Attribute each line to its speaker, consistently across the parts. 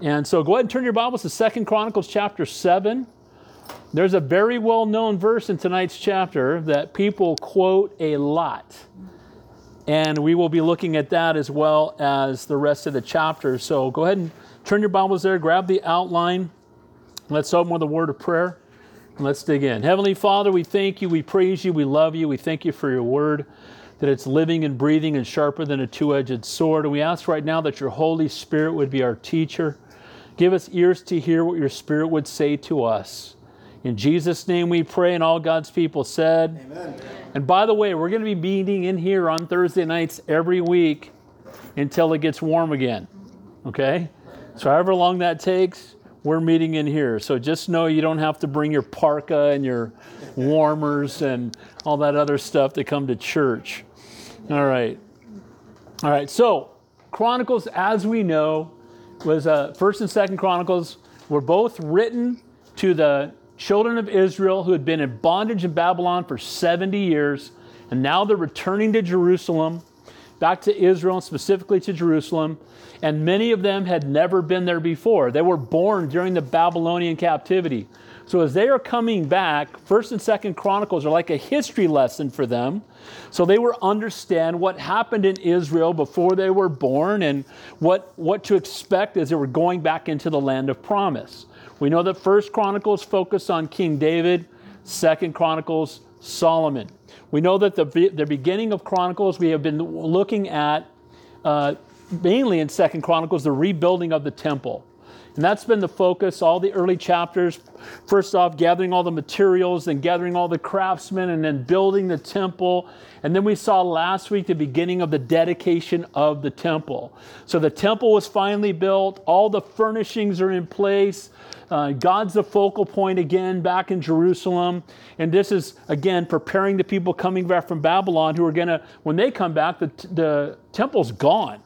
Speaker 1: And so go ahead and turn your Bibles to Second Chronicles chapter 7. There's a very well known verse in tonight's chapter that people quote a lot. And we will be looking at that as well as the rest of the chapter. So go ahead and turn your Bibles there, grab the outline. Let's open with a word of prayer. Let's dig in. Heavenly Father, we thank you, we praise you, we love you, we thank you for your word, that it's living and breathing and sharper than a two edged sword. And we ask right now that your Holy Spirit would be our teacher. Give us ears to hear what your Spirit would say to us. In Jesus' name we pray, and all God's people said. Amen. And by the way, we're going to be meeting in here on Thursday nights every week until it gets warm again. Okay? So, however long that takes, we're meeting in here. So just know you don't have to bring your parka and your warmers and all that other stuff to come to church. All right. All right. So, Chronicles, as we know, was uh, First and Second Chronicles were both written to the children of Israel who had been in bondage in Babylon for 70 years, and now they're returning to Jerusalem, back to Israel, and specifically to Jerusalem. And many of them had never been there before. They were born during the Babylonian captivity. So as they are coming back, First and Second Chronicles are like a history lesson for them. So they were understand what happened in Israel before they were born and what, what to expect as they were going back into the land of promise. We know that First Chronicles focus on King David, Second Chronicles Solomon. We know that the, the beginning of Chronicles we have been looking at uh, mainly in Second Chronicles the rebuilding of the temple. And that's been the focus, all the early chapters. First off, gathering all the materials, then gathering all the craftsmen, and then building the temple. And then we saw last week the beginning of the dedication of the temple. So the temple was finally built, all the furnishings are in place. Uh, God's the focal point again back in Jerusalem. And this is, again, preparing the people coming back from Babylon who are going to, when they come back, the, the temple's gone.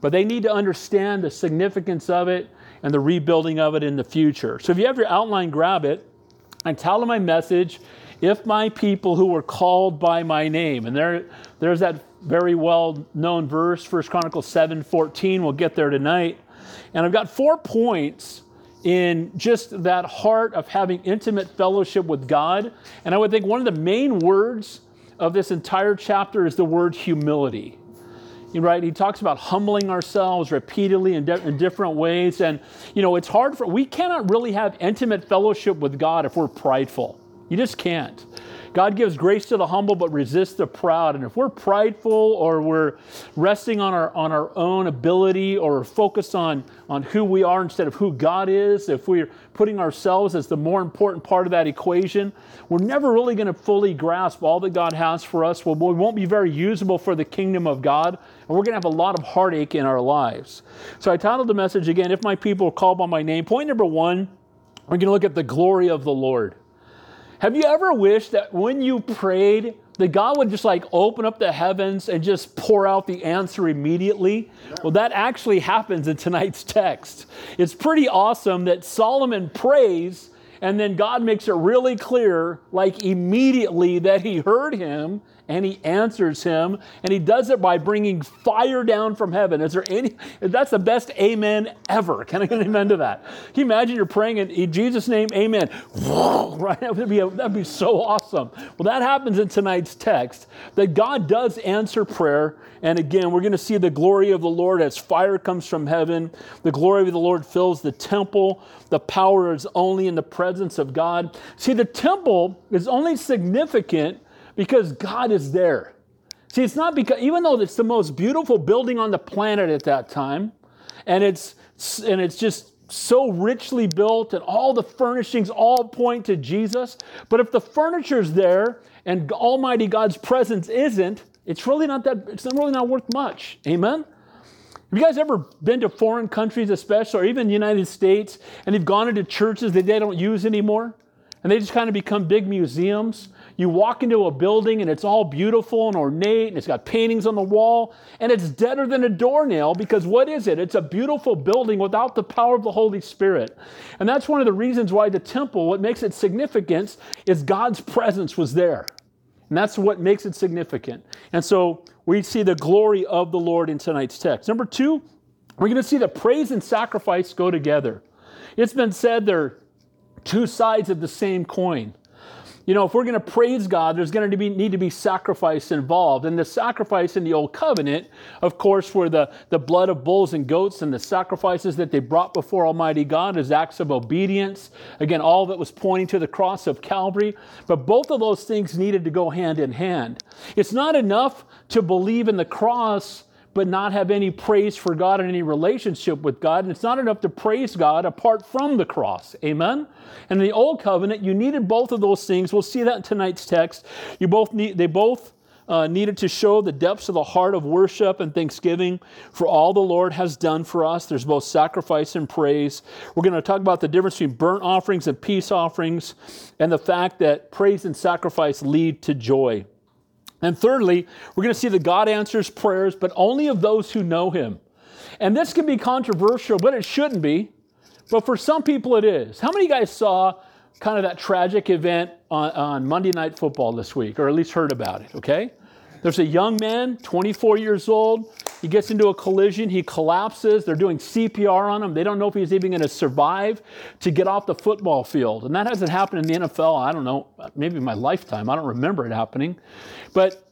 Speaker 1: But they need to understand the significance of it and the rebuilding of it in the future. So if you have your outline, grab it and tell them my message. If my people who were called by my name, and there, there's that very well known verse, 1 Chronicles 7 14. We'll get there tonight. And I've got four points in just that heart of having intimate fellowship with God. And I would think one of the main words of this entire chapter is the word humility right? He talks about humbling ourselves repeatedly in, in, different ways. And, you know, it's hard for, we cannot really have intimate fellowship with God if we're prideful. You just can't. God gives grace to the humble but resists the proud. And if we're prideful or we're resting on our, on our own ability or focused on, on who we are instead of who God is, if we're putting ourselves as the more important part of that equation, we're never really going to fully grasp all that God has for us. Well, we won't be very usable for the kingdom of God, and we're going to have a lot of heartache in our lives. So I titled the message again, If My People Called by My Name. Point number one, we're going to look at the glory of the Lord. Have you ever wished that when you prayed, that God would just like open up the heavens and just pour out the answer immediately? Well, that actually happens in tonight's text. It's pretty awesome that Solomon prays and then God makes it really clear, like immediately, that he heard him and he answers him and he does it by bringing fire down from heaven. Is there any that's the best amen ever. Can i get an amen to that? Can you imagine you're praying in jesus name amen? Right? That would be that'd be so awesome. Well that happens in tonight's text that god does answer prayer. And again we're going to see the glory of the lord as fire comes from heaven. The glory of the lord fills the temple. The power is only in the presence of god. See the temple is only significant because God is there. See, it's not because, even though it's the most beautiful building on the planet at that time, and it's, and it's just so richly built, and all the furnishings all point to Jesus, but if the furniture's there and Almighty God's presence isn't, it's really not that, it's really not worth much. Amen? Have you guys ever been to foreign countries, especially, or even the United States, and you've gone into churches that they don't use anymore? And they just kind of become big museums? You walk into a building and it's all beautiful and ornate and it's got paintings on the wall and it's deader than a doornail because what is it? It's a beautiful building without the power of the Holy Spirit. And that's one of the reasons why the temple, what makes it significant is God's presence was there. And that's what makes it significant. And so we see the glory of the Lord in tonight's text. Number two, we're going to see that praise and sacrifice go together. It's been said they're two sides of the same coin. You know, if we're going to praise God, there's going to be, need to be sacrifice involved. And the sacrifice in the Old Covenant, of course, were the, the blood of bulls and goats and the sacrifices that they brought before Almighty God as acts of obedience. Again, all it was pointing to the cross of Calvary. But both of those things needed to go hand in hand. It's not enough to believe in the cross but not have any praise for God and any relationship with God. And it's not enough to praise God apart from the cross. Amen? And in the old covenant, you needed both of those things. We'll see that in tonight's text. You both need, they both uh, needed to show the depths of the heart of worship and thanksgiving for all the Lord has done for us. There's both sacrifice and praise. We're going to talk about the difference between burnt offerings and peace offerings and the fact that praise and sacrifice lead to joy. And thirdly, we're going to see that God answers prayers, but only of those who know Him. And this can be controversial, but it shouldn't be. But for some people, it is. How many guys saw kind of that tragic event on, on Monday Night Football this week, or at least heard about it, okay? There's a young man, 24 years old. He gets into a collision. He collapses. They're doing CPR on him. They don't know if he's even going to survive to get off the football field. And that hasn't happened in the NFL, I don't know, maybe my lifetime. I don't remember it happening. But,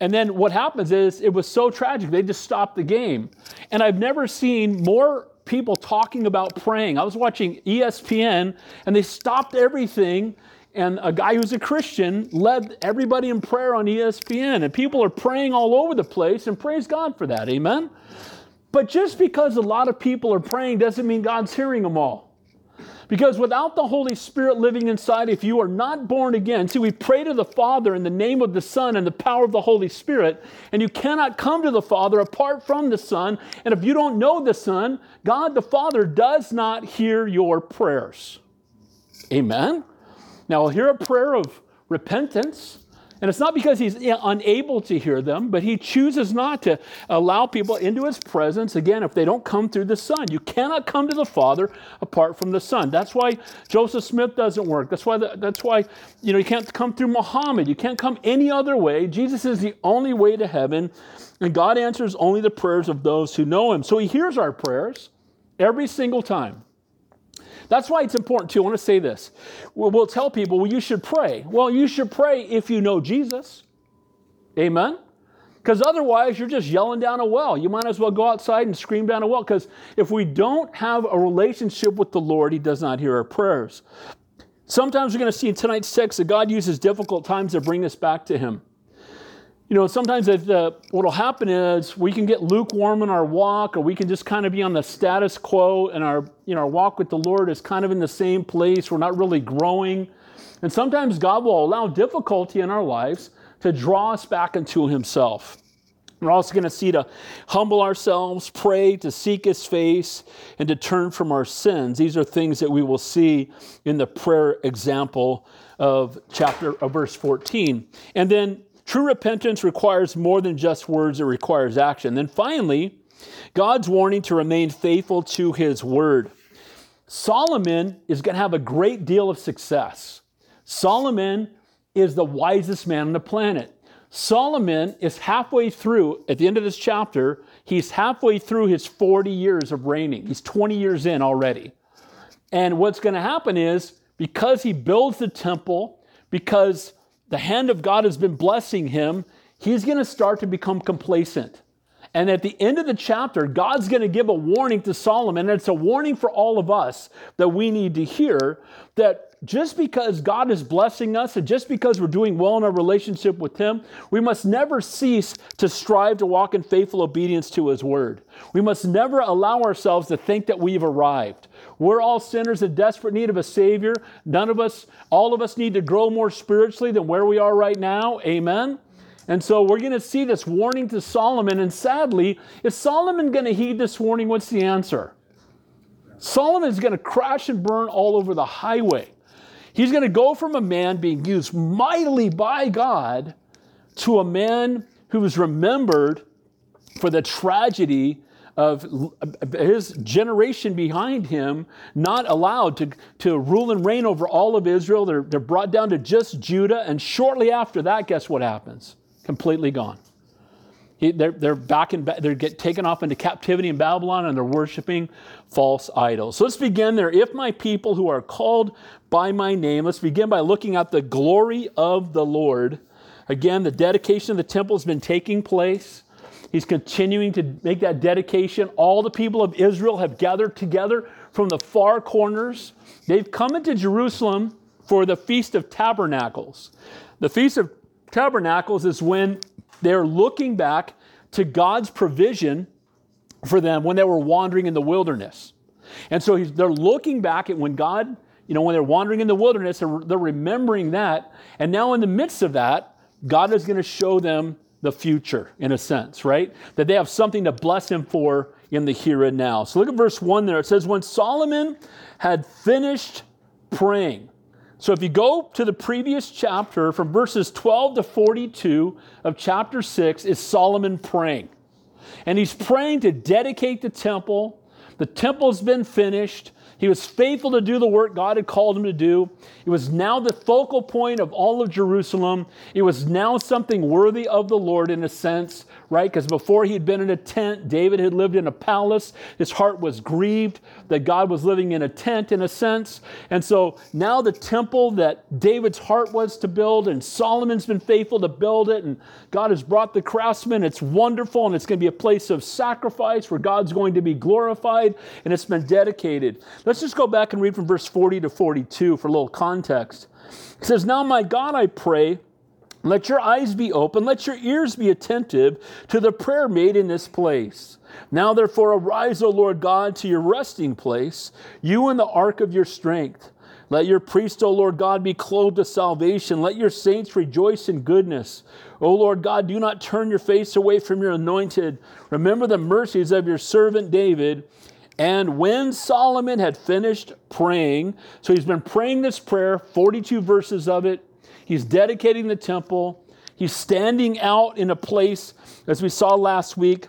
Speaker 1: and then what happens is it was so tragic, they just stopped the game. And I've never seen more people talking about praying. I was watching ESPN and they stopped everything and a guy who's a Christian led everybody in prayer on ESPN, and people are praying all over the place, and praise God for that. Amen? But just because a lot of people are praying doesn't mean God's hearing them all. Because without the Holy Spirit living inside, if you are not born again, see, we pray to the Father in the name of the Son and the power of the Holy Spirit, and you cannot come to the Father apart from the Son. And if you don't know the Son, God the Father does not hear your prayers. Amen? Now, we'll hear a prayer of repentance. And it's not because he's unable to hear them, but he chooses not to allow people into his presence, again, if they don't come through the Son. You cannot come to the Father apart from the Son. That's why Joseph Smith doesn't work. That's why, the, that's why you, know, you can't come through Muhammad. You can't come any other way. Jesus is the only way to heaven, and God answers only the prayers of those who know him. So he hears our prayers every single time. That's why it's important too. I want to say this. We'll, tell people, well, you should pray. Well, you should pray if you know Jesus. Amen? Because otherwise, you're just yelling down a well. You might as well go outside and scream down a well. Because if we don't have a relationship with the Lord, He does not hear our prayers. Sometimes we're going to see in tonight's text that God uses difficult times to bring us back to Him you know, sometimes uh, what will happen is we can get lukewarm in our walk, or we can just kind of be on the status quo, and our, you know, our walk with the Lord is kind of in the same place. We're not really growing. And sometimes God will allow difficulty in our lives to draw us back into Himself. We're also going to see to humble ourselves, pray, to seek His face, and to turn from our sins. These are things that we will see in the prayer example of chapter of verse 14. And then True repentance requires more than just words, it requires action. Then finally, God's warning to remain faithful to his word. Solomon is going to have a great deal of success. Solomon is the wisest man on the planet. Solomon is halfway through, at the end of this chapter, he's halfway through his 40 years of reigning. He's 20 years in already. And what's going to happen is because he builds the temple, because the hand of God has been blessing him, he's going to start to become complacent. And at the end of the chapter, God's going to give a warning to Solomon, and it's a warning for all of us that we need to hear that just because God is blessing us and just because we're doing well in our relationship with Him, we must never cease to strive to walk in faithful obedience to His Word. We must never allow ourselves to think that we've arrived. We're all sinners in desperate need of a Savior. None of us, all of us need to grow more spiritually than where we are right now. Amen. And so we're going to see this warning to Solomon. And sadly, is Solomon going to heed this warning? What's the answer? Solomon is going to crash and burn all over the highway. He's going to go from a man being used mightily by God to a man who is remembered for the tragedy of uh, his generation behind him, not allowed to, to rule and reign over all of Israel. They're, they're brought down to just Judah. And shortly after that, guess what happens? Completely gone. He, they're, they're back in, they're get taken off into captivity in Babylon and they're worshiping false idols. So let's begin there. If my people who are called by my name, let's begin by looking at the glory of the Lord. Again, the dedication of the temple has been taking place. He's continuing to make that dedication. All the people of Israel have gathered together from the far corners. They've come into Jerusalem for the Feast of Tabernacles. The Feast of Tabernacles is when they're looking back to God's provision for them when they were wandering in the wilderness. And so they're looking back at when God, you know, when they're wandering in the wilderness, they're, they're remembering that. And now, in the midst of that, God is going to show them the future, in a sense, right? That they have something to bless Him for in the here and now. So look at verse 1 there. It says, When Solomon had finished praying, so if you go to the previous chapter, from verses 12 to 42 of chapter 6, is Solomon praying. And he's praying to dedicate the temple. The temple's been finished. He was faithful to do the work God had called him to do. It was now the focal point of all of Jerusalem. It was now something worthy of the Lord in a sense, right? Because before he had been in a tent, David had lived in a palace. His heart was grieved that God was living in a tent in a sense. And so now the temple that David's heart was to build, and Solomon's been faithful to build it, and God has brought the craftsmen. It's wonderful, and it's going to be a place of sacrifice where God's going to be glorified, and it's been dedicated. Let's just go back and read from verse 40 to 42 for a little context. It says, Now, my God, I pray, let your eyes be open, let your ears be attentive to the prayer made in this place. Now, therefore, arise, O Lord God, to your resting place, you in the ark of your strength. Let your priest, O Lord God, be clothed with salvation. Let your saints rejoice in goodness. O Lord God, do not turn your face away from your anointed. Remember the mercies of your servant David and when Solomon had finished praying, so he's been praying this prayer, 42 verses of it, he's dedicating the temple, he's standing out in a place, as we saw last week,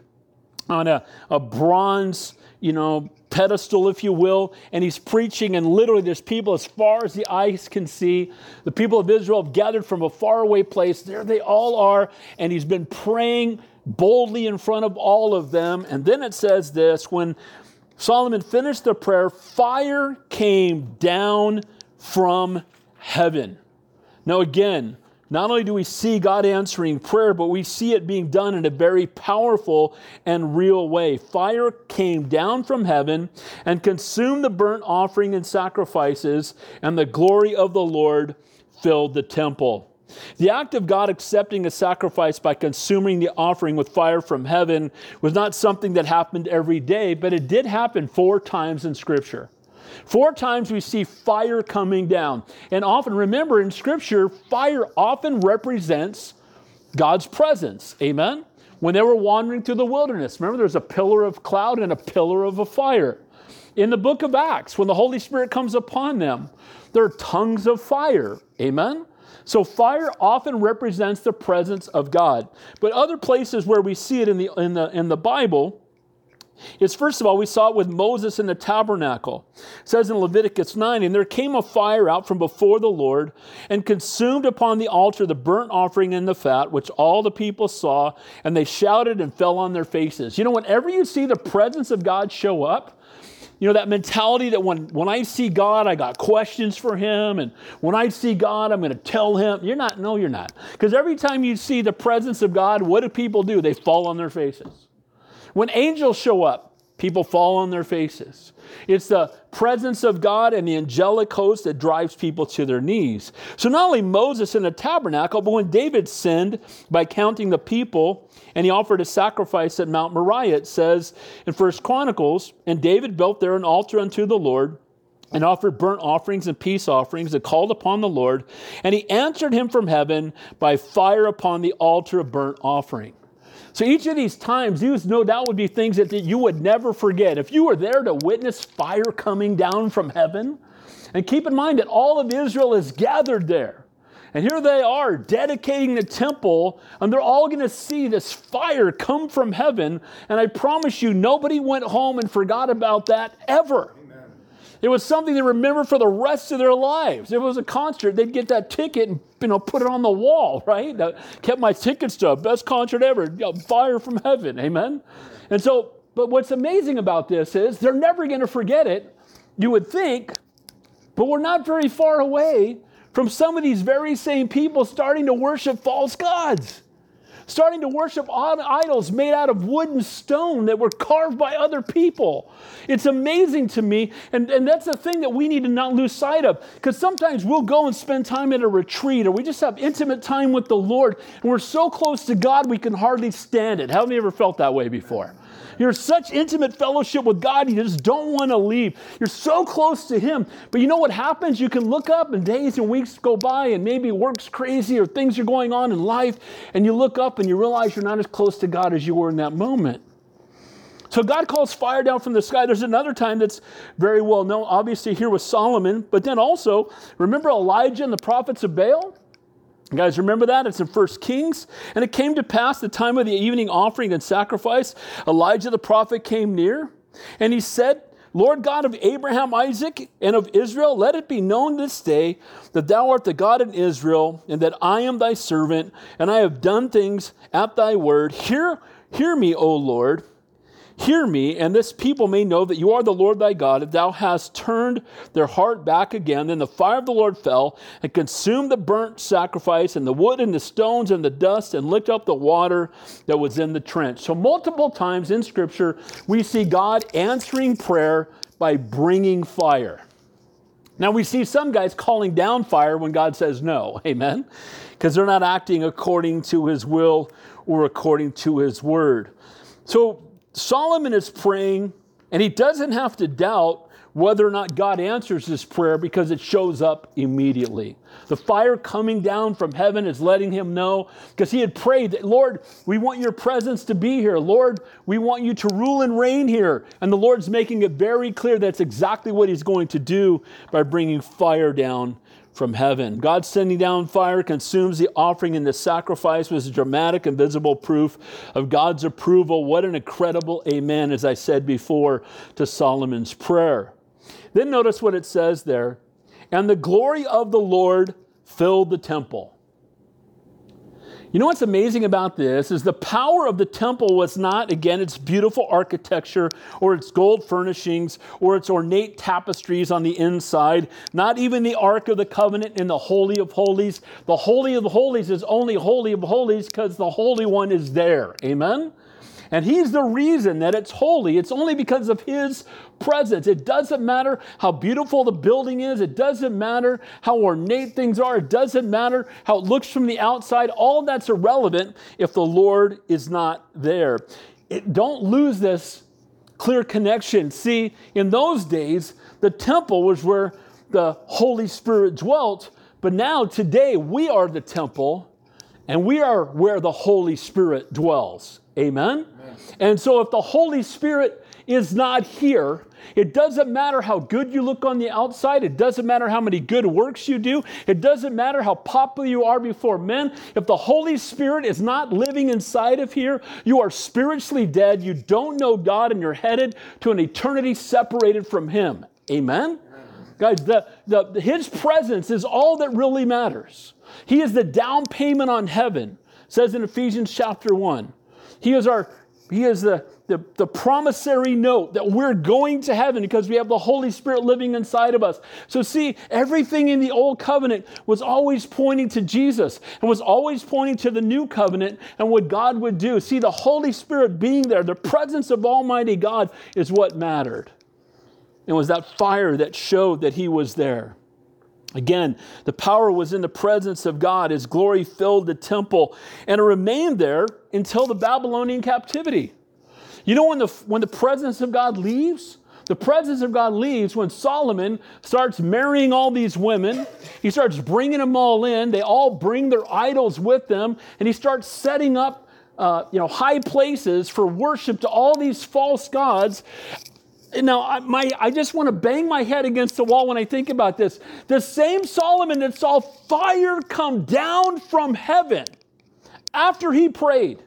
Speaker 1: on a, a bronze, you know, pedestal, if you will, and he's preaching, and literally there's people as far as the eyes can see. The people of Israel have gathered from a faraway place. There they all are, and he's been praying boldly in front of all of them. And then it says this when Solomon finished the prayer, fire came down from heaven. Now, again, not only do we see God answering prayer, but we see it being done in a very powerful and real way. Fire came down from heaven and consumed the burnt offering and sacrifices, and the glory of the Lord filled the temple. The act of God accepting a sacrifice by consuming the offering with fire from heaven was not something that happened every day, but it did happen four times in Scripture. Four times we see fire coming down. And often, remember in Scripture, fire often represents God's presence. Amen? When they were wandering through the wilderness, remember there's a pillar of cloud and a pillar of a fire. In the book of Acts, when the Holy Spirit comes upon them, there are tongues of fire. Amen? So fire often represents the presence of God. But other places where we see it in the, in the, in the Bible, is first of all, we saw it with Moses in the tabernacle. It says in Leviticus 9, and there came a fire out from before the Lord and consumed upon the altar the burnt offering and the fat, which all the people saw, and they shouted and fell on their faces. You know, whenever you see the presence of God show up, you know, that mentality that when, when I see God, I got questions for him. And when I see God, I'm going to tell him. You're not, no, you're not. Because every time you see the presence of God, what do people do? They fall on their faces. When angels show up, people fall on their faces. It's the presence of God and the angelic host that drives people to their knees. So not only Moses in the tabernacle, but when David sinned by counting the people and he offered a sacrifice at Mount Moriah, it says in First Chronicles, and David built there an altar unto the Lord and offered burnt offerings and peace offerings and called upon the Lord, and he answered him from heaven by fire upon the altar of burnt offering. So each of these times, these no doubt would be things that, that you would never forget. If you were there to witness fire coming down from heaven, and keep in mind that all of Israel is gathered there. And here they are dedicating the temple, and they're all going to see this fire come from heaven. And I promise you, nobody went home and forgot about that ever. It was something they remember for the rest of their lives. If it was a concert, they'd get that ticket and you know put it on the wall, right? That kept my ticket stub, best concert ever, fire from heaven, amen. And so, but what's amazing about this is they're never going to forget it. You would think, but we're not very far away from some of these very same people starting to worship false gods starting to worship idols made out of wood and stone that were carved by other people. It's amazing to me, and, and that's the thing that we need to not lose sight of. Because sometimes we'll go and spend time at a retreat, or we just have intimate time with the Lord, and we're so close to God we can hardly stand it. Have you ever felt that way before? You're such intimate fellowship with God, you just don't want to leave. You're so close to Him. But you know what happens? You can look up and days and weeks go by, and maybe work's crazy or things are going on in life, and you look up and you realize you're not as close to God as you were in that moment. So God calls fire down from the sky. There's another time that's very well known, obviously, here with Solomon, but then also, remember Elijah and the prophets of Baal? You guys remember that? It's in 1 Kings. And it came to pass the time of the evening offering and sacrifice, Elijah the prophet came near, and he said, Lord God of Abraham, Isaac, and of Israel, let it be known this day that thou art the God in Israel, and that I am thy servant, and I have done things at thy word. Hear, hear me, O Lord. Hear me, and this people may know that you are the Lord thy God, if thou hast turned their heart back again. Then the fire of the Lord fell and consumed the burnt sacrifice, and the wood, and the stones, and the dust, and licked up the water that was in the trench. So, multiple times in Scripture, we see God answering prayer by bringing fire. Now, we see some guys calling down fire when God says no. Amen? Because they're not acting according to his will or according to his word. So, Solomon is praying, and he doesn't have to doubt whether or not God answers his prayer because it shows up immediately. The fire coming down from heaven is letting him know because he had prayed that, Lord, we want your presence to be here. Lord, we want you to rule and reign here. And the Lord's making it very clear that's exactly what he's going to do by bringing fire down from heaven. God sending down fire consumes the offering and the sacrifice was a dramatic and visible proof of God's approval. What an incredible amen, as I said before, to Solomon's prayer. Then notice what it says there. And the glory of the Lord filled the temple. You know what's amazing about this is the power of the temple was not, again, its beautiful architecture or its gold furnishings or its ornate tapestries on the inside, not even the Ark of the Covenant in the Holy of Holies. The Holy of Holies is only Holy of Holies because the Holy One is there. Amen? And He's the reason that it's holy. It's only because of His presence. It doesn't matter how beautiful the building is, it doesn't matter how ornate things are, it doesn't matter how it looks from the outside. All that's irrelevant if the Lord is not there. It, don't lose this clear connection. See, in those days, the temple was where the Holy Spirit dwelt, but now, today, we are the temple and we are where the Holy Spirit dwells. Amen? Amen? And so, if the Holy Spirit is not here, it doesn't matter how good you look on the outside. It doesn't matter how many good works you do. It doesn't matter how popular you are before men. If the Holy Spirit is not living inside of here, you are spiritually dead. You don't know God and you're headed to an eternity separated from Him. Amen? Guys, the, the, His presence is all that really matters. He is the down payment on heaven, says in Ephesians chapter 1. He is our he is the, the, the, promissory note that we're going to heaven because we have the Holy Spirit living inside of us. So, see, everything in the old covenant was always pointing to Jesus and was always pointing to the new covenant and what God would do. See, the Holy Spirit being there, the presence of Almighty God is what mattered. It was that fire that showed that He was there. Again, the power was in the presence of God. His glory filled the temple and it remained there until the Babylonian captivity. You know when the, when the presence of God leaves? The presence of God leaves when Solomon starts marrying all these women. He starts bringing them all in. They all bring their idols with them, and he starts setting up, uh, you know, high places for worship to all these false gods now I, my, I just want to bang my head against the wall when I think about this. The same Solomon that saw fire come down from heaven after he prayed,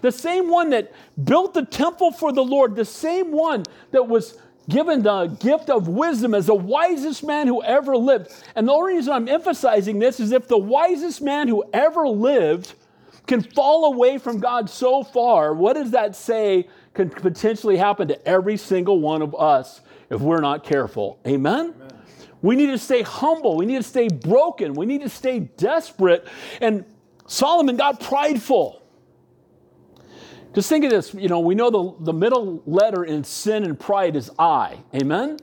Speaker 1: the same one that built the temple for the Lord, the same one that was given the gift of wisdom as the wisest man who ever lived. And the only reason I'm emphasizing this is if the wisest man who ever lived can fall away from God so far, what does that say can potentially happen to every single one of us if we're not careful? Amen? Amen. We need to stay humble. We need to stay broken. We need to stay desperate. And Solomon got prideful. Just think of this, you know, we know the, the middle letter in sin and pride is I. Amen?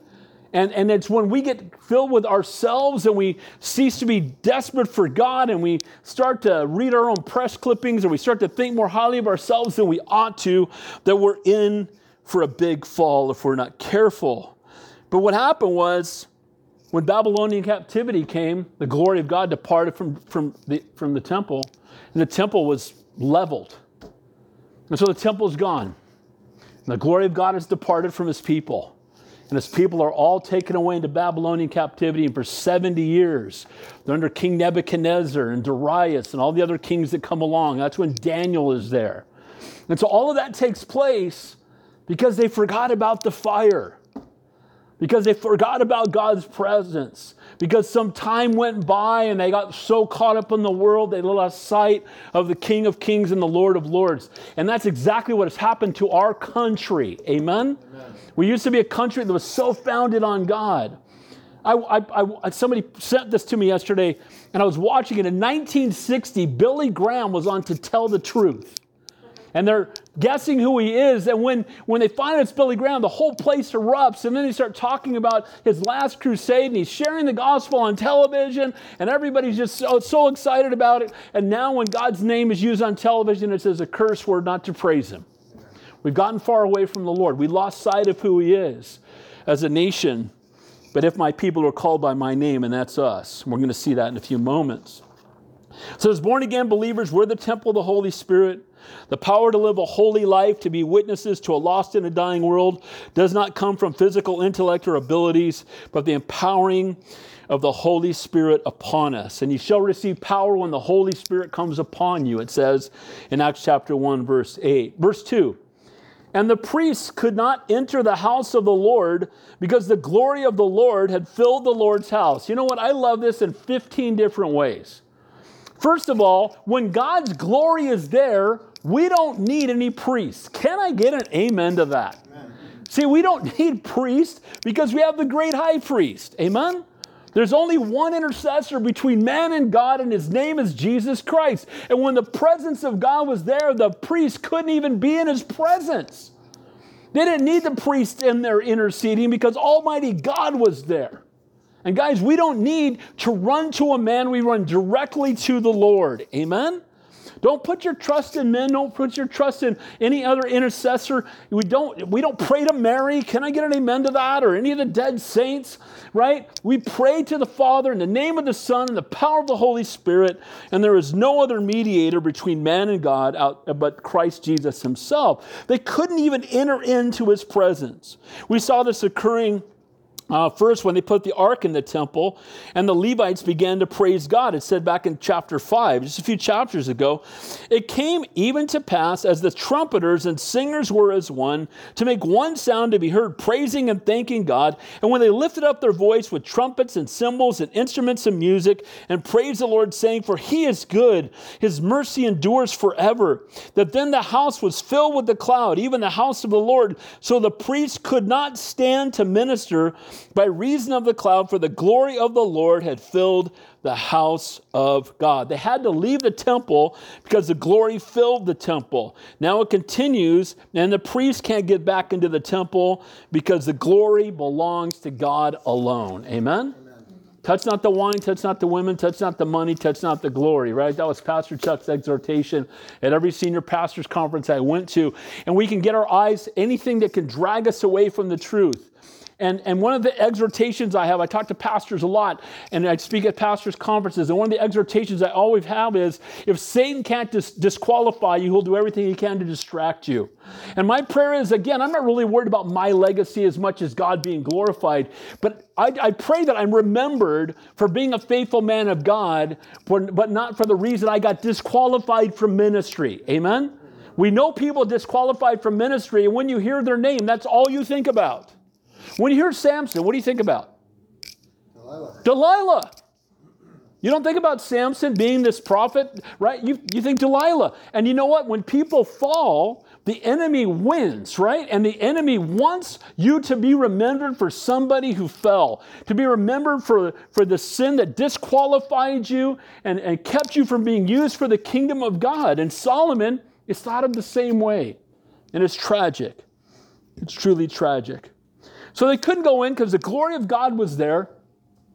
Speaker 1: And, and it's when we get filled with ourselves and we cease to be desperate for God and we start to read our own press clippings and we start to think more highly of ourselves than we ought to, that we're in for a big fall if we're not careful. But what happened was when Babylonian captivity came, the glory of God departed from, from, the, from the temple, and the temple was leveled. And so the temple's gone. And the glory of God has departed from his people. And his people are all taken away into Babylonian captivity. And for 70 years, they're under King Nebuchadnezzar and Darius and all the other kings that come along. That's when Daniel is there. And so all of that takes place because they forgot about the fire because they forgot about God's presence. Because some time went by and they got so caught up in the world, they lost sight of the King of Kings and the Lord of Lords. And that's exactly what has happened to our country. Amen? Amen. We used to be a country that was so founded on God. I, I, I, somebody sent this to me yesterday, and I was watching it. In 1960, Billy Graham was on to tell the truth and they're guessing who he is. And when, when they find it's Billy Graham, the whole place erupts. And then they start talking about his last crusade, and he's sharing the gospel on television, and everybody's just so, so excited about it. And now, when God's name is used on television, it says a curse word not to praise him. We've gotten far away from the Lord. We lost sight of who he is as a nation. But if my people are called by my name, and that's us, we're going to see that in a few moments. So, as born again believers, we're the temple of the Holy Spirit. The power to live a holy life, to be witnesses to a lost and a dying world, does not come from physical intellect or abilities, but the empowering of the Holy Spirit upon us. And you shall receive power when the Holy Spirit comes upon you, it says in Acts chapter 1, verse 8. Verse 2. And the priests could not enter the house of the Lord because the glory of the Lord had filled the Lord's house. You know what? I love this in 15 different ways. First of all, when God's glory is there, we don't need any priests. Can I get an amen to that? Amen. See, we don't need priests because we have the great high priest. Amen? There's only one intercessor between man and God, and his name is Jesus Christ. And when the presence of God was there, the priest couldn't even be in his presence. They didn't need the priest in there interceding because Almighty God was there. And guys, we don't need to run to a man, we run directly to the Lord. Amen? Don't put your trust in men. Don't put your trust in any other intercessor. We don't, we don't pray to Mary. Can I get an amen to that? Or any of the dead saints, right? We pray to the Father in the name of the Son and the power of the Holy Spirit. And there is no other mediator between man and God out, but Christ Jesus himself. They couldn't even enter into his presence. We saw this occurring uh, first, when they put the ark in the temple and the Levites began to praise God, it said back in chapter 5, just a few chapters ago, it came even to pass as the trumpeters and singers were as one, to make one sound to be heard, praising and thanking God. And when they lifted up their voice with trumpets and cymbals and instruments of music, and praised the Lord, saying, For he is good, his mercy endures forever, that then the house was filled with the cloud, even the house of the Lord. So the priests could not stand to minister by reason of the cloud, for the glory of the Lord had filled the house of God. They had to leave the temple because the glory filled the temple. Now it continues, and the priest can't get back into the temple because the glory belongs to God alone. Amen? Amen? Touch not the wine, touch not the women, touch not the money, touch not the glory, right? That was Pastor Chuck's exhortation at every senior pastor's conference I went to. And we can get our eyes, anything that can drag us away from the truth. And, and one of the exhortations I have, I talk to pastors a lot, and I speak at pastors' conferences, and one of the exhortations I always have is if Satan can't dis- disqualify you, he'll do everything he can to distract you. And my prayer is again, I'm not really worried about my legacy as much as God being glorified, but I, I pray that I'm remembered for being a faithful man of God, but not for the reason I got disqualified from ministry. Amen? We know people disqualified from ministry, and when you hear their name, that's all you think about. When you hear Samson, what do you think about?
Speaker 2: Delilah.
Speaker 1: Delilah. You don't think about Samson being this prophet, right? You, you think Delilah. And you know what? When people fall, the enemy wins, right? And the enemy wants you to be remembered for somebody who fell, to be remembered for, for the sin that disqualified you and, and kept you from being used for the kingdom of God. And Solomon is thought of the same way. And it's tragic. It's truly tragic. So they couldn't go in because the glory of God was there,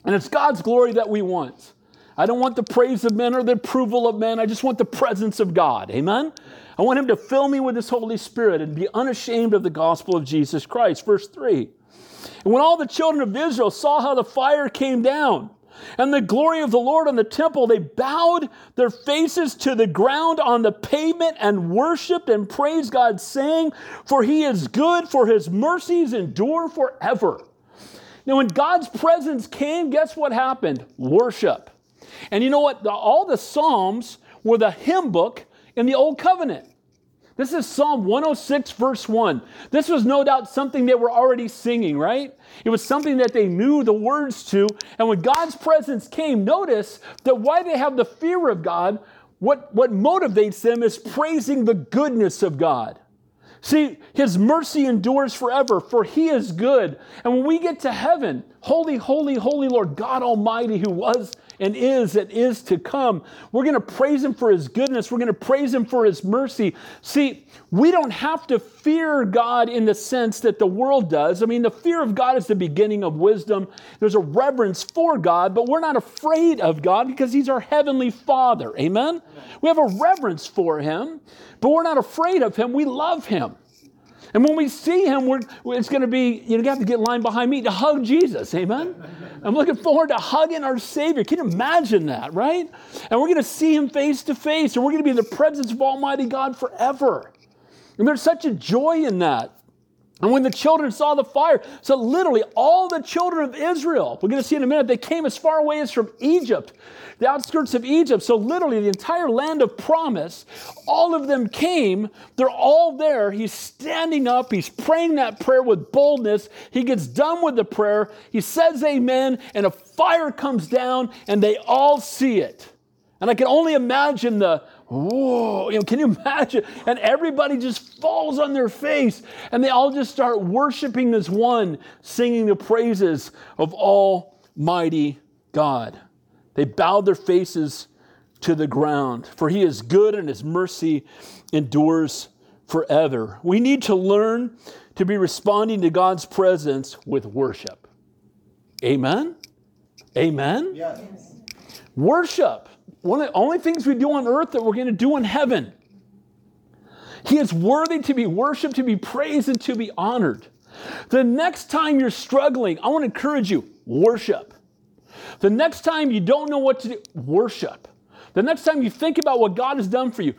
Speaker 1: and it's God's glory that we want. I don't want the praise of men or the approval of men. I just want the presence of God. Amen? I want Him to fill me with His Holy Spirit and be unashamed of the gospel of Jesus Christ. Verse 3. And when all the children of Israel saw how the fire came down and the glory of the Lord on the temple, they bowed their faces to the ground on the pavement and worshiped and praised God, saying, For He is good, for His mercies endure forever. Now, when God's presence came, guess what happened? Worship. And you know what? All the Psalms were the hymn book in the Old Covenant. This is Psalm 106, verse 1. This was no doubt something they were already singing, right? It was something that they knew the words to. And when God's presence came, notice that why they have the fear of God, what, what motivates them is praising the goodness of God. See, his mercy endures forever, for he is good. And when we get to heaven, holy, holy, holy Lord God Almighty, who was and is and is to come. We're going to praise him for his goodness. We're going to praise him for his mercy. See, we don't have to fear God in the sense that the world does. I mean, the fear of God is the beginning of wisdom. There's a reverence for God, but we're not afraid of God because he's our heavenly Father. Amen? We have a reverence for him, but we're not afraid of him. We love him. And when we see him, it's going to be, you have to get line behind me to hug Jesus. Amen? I'm looking forward to hugging our Savior. Can you imagine that, right? And we're going to see him face to face, and we're going to be in the presence of Almighty God forever. And there's such a joy in that. And when the children saw the fire, so literally all the children of Israel, we're going to see in a minute, they came as far away as from Egypt, the outskirts of Egypt. So literally the entire land of promise, all of them came. They're all there. He's standing up. He's praying that prayer with boldness. He gets done with the prayer. He says amen, and a fire comes down, and they all see it. And I can only imagine the, whoa, you know, can you imagine? And everybody just falls on their face and they all just start worshiping this one, singing the praises of Almighty God. They bowed their faces to the ground, for he is good and his mercy endures forever. We need to learn to be responding to God's presence with worship. Amen? Amen?
Speaker 2: Yes.
Speaker 1: Worship one of the only things we do on earth that we're going to do in heaven. He is worthy to be worshiped, to be praised, and to be honored. The next time you're struggling, I want to encourage you worship. The next time you don't know what to do, worship. The next time you think about what God has done for you,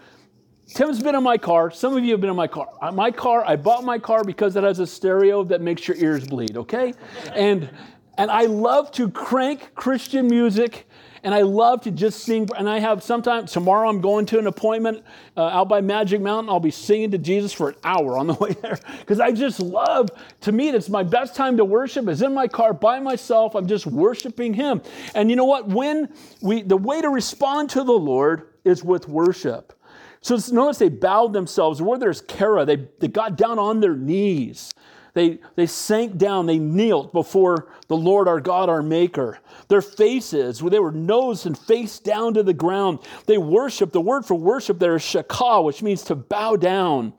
Speaker 1: Tim's been in my car. Some of you have been in my car. Uh, my car, I bought my car because it has a stereo that makes your ears bleed, okay? And and I love to crank Christian music and I love to just sing. And I have sometimes, tomorrow I'm going to an appointment uh, out by Magic Mountain. I'll be singing to Jesus for an hour on the way there because I just love, to me, it's my best time to worship is in my car by myself. I'm just worshiping Him. And you know what? When we, the way to respond to the Lord is with worship. So notice they bowed themselves. Where there's Kara, they, they got down on their knees. They, they sank down, they knelt before the Lord our God, our Maker. Their faces, where they were nose and face down to the ground. They worshiped. The word for worship there is shakah, which means to bow down,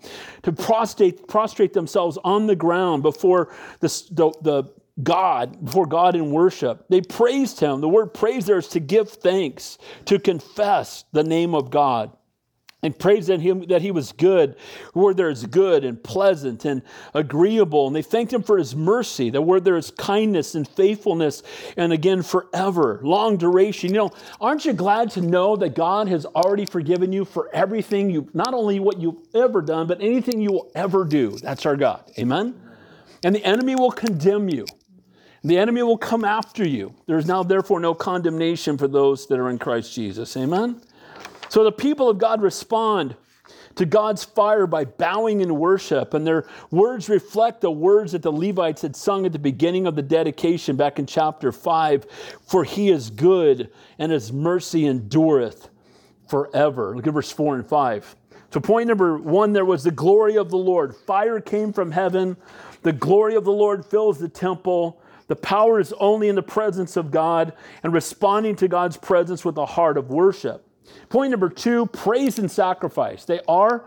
Speaker 1: to prostrate, prostrate themselves on the ground before the, the, the God, before God in worship. They praised him. The word praise there is to give thanks, to confess the name of God and praised that, him that he was good. The word there is good and pleasant and agreeable. And they thanked him for his mercy. The word there is kindness and faithfulness, and again, forever, long duration. You know, aren't you glad to know that God has already forgiven you for everything you, not only what you've ever done, but anything you will ever do? That's our God. Amen? And the enemy will condemn you. The enemy will come after you. There is now, therefore, no condemnation for those that are in Christ Jesus. Amen? So the people of God respond to God's fire by bowing in worship. And their words reflect the words that the Levites had sung at the beginning of the dedication back in chapter 5 For he is good, and his mercy endureth forever. Look at verse 4 and 5. So, point number one there was the glory of the Lord. Fire came from heaven. The glory of the Lord fills the temple. The power is only in the presence of God and responding to God's presence with a heart of worship. Point number two praise and sacrifice. They are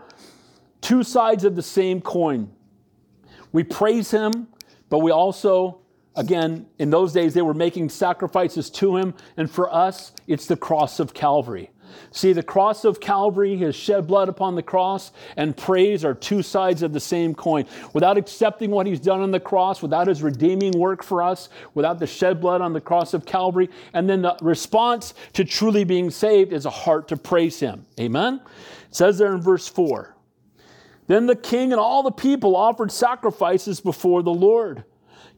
Speaker 1: two sides of the same coin. We praise Him, but we also, again, in those days, they were making sacrifices to Him. And for us, it's the cross of Calvary. See, the cross of Calvary, his shed blood upon the cross, and praise are two sides of the same coin. Without accepting what he's done on the cross, without his redeeming work for us, without the shed blood on the cross of Calvary, and then the response to truly being saved is a heart to praise him. Amen? It says there in verse 4 Then the king and all the people offered sacrifices before the Lord.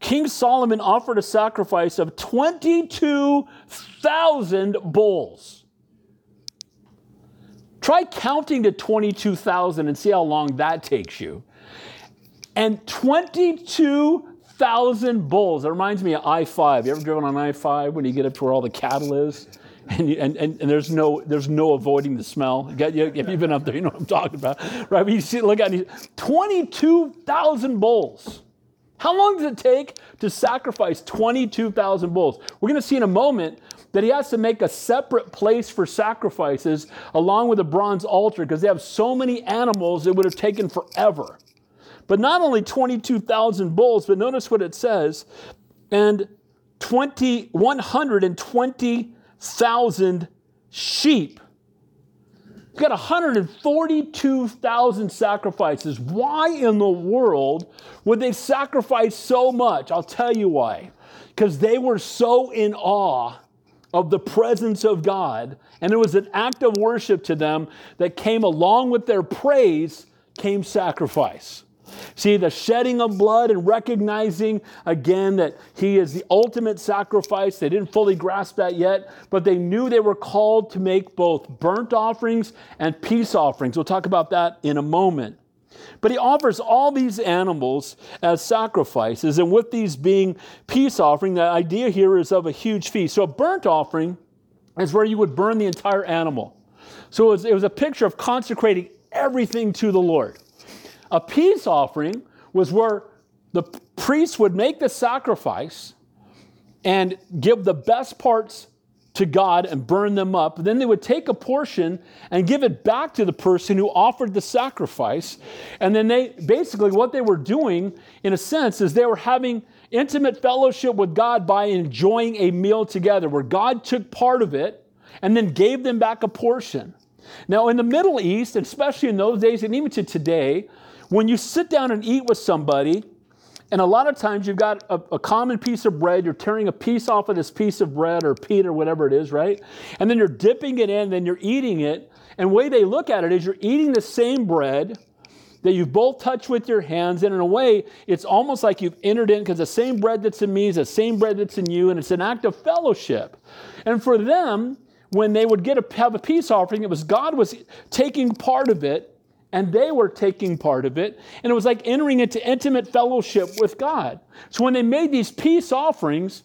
Speaker 1: King Solomon offered a sacrifice of 22,000 bulls. Try counting to 22,000 and see how long that takes you. And 22,000 bulls. That reminds me of I 5. You ever driven on I 5 when you get up to where all the cattle is? And, you, and, and, and, there's no there's no avoiding the smell. If you've been up there, you know what I'm talking about, right? But you see, look at it, 22,000 bulls. How long does it take to sacrifice 22,000 bulls? We're going to see in a moment that he has to make a separate place for sacrifices along with a bronze altar because they have so many animals it would have taken forever. But not only 22,000 bulls, but notice what it says, and 20, 120,000 sheep. You've got 142,000 sacrifices. Why in the world would they sacrifice so much? I'll tell you why. Because they were so in awe of the presence of God. And it was an act of worship to them that came along with their praise, came sacrifice. See, the shedding of blood and recognizing again that He is the ultimate sacrifice. They didn't fully grasp that yet, but they knew they were called to make both burnt offerings and peace offerings. We'll talk about that in a moment. But he offers all these animals as sacrifices, and with these being peace offering, the idea here is of a huge feast. So a burnt offering is where you would burn the entire animal. So it was, it was a picture of consecrating everything to the Lord. A peace offering was where the priest would make the sacrifice and give the best parts to God and burn them up. Then they would take a portion and give it back to the person who offered the sacrifice. And then they basically, what they were doing, in a sense, is they were having intimate fellowship with God by enjoying a meal together, where God took part of it and then gave them back a portion. Now, in the Middle East, especially in those days, and even to today, when you sit down and eat with somebody, and a lot of times you've got a, a, common piece of bread, you're tearing a piece off of this piece of bread or pita or whatever it is, right? And then you're dipping it in, then you're eating it. And the way they look at it is you're eating the same bread that you've both touched with your hands. And in a way, it's almost like you've entered in because the same bread that's in me is the same bread that's in you, and it's an act of fellowship. And for them, when they would get a, have a peace offering, it was God was taking part of it and they were taking part of it. And it was like entering into intimate fellowship with God. So when they made these peace offerings,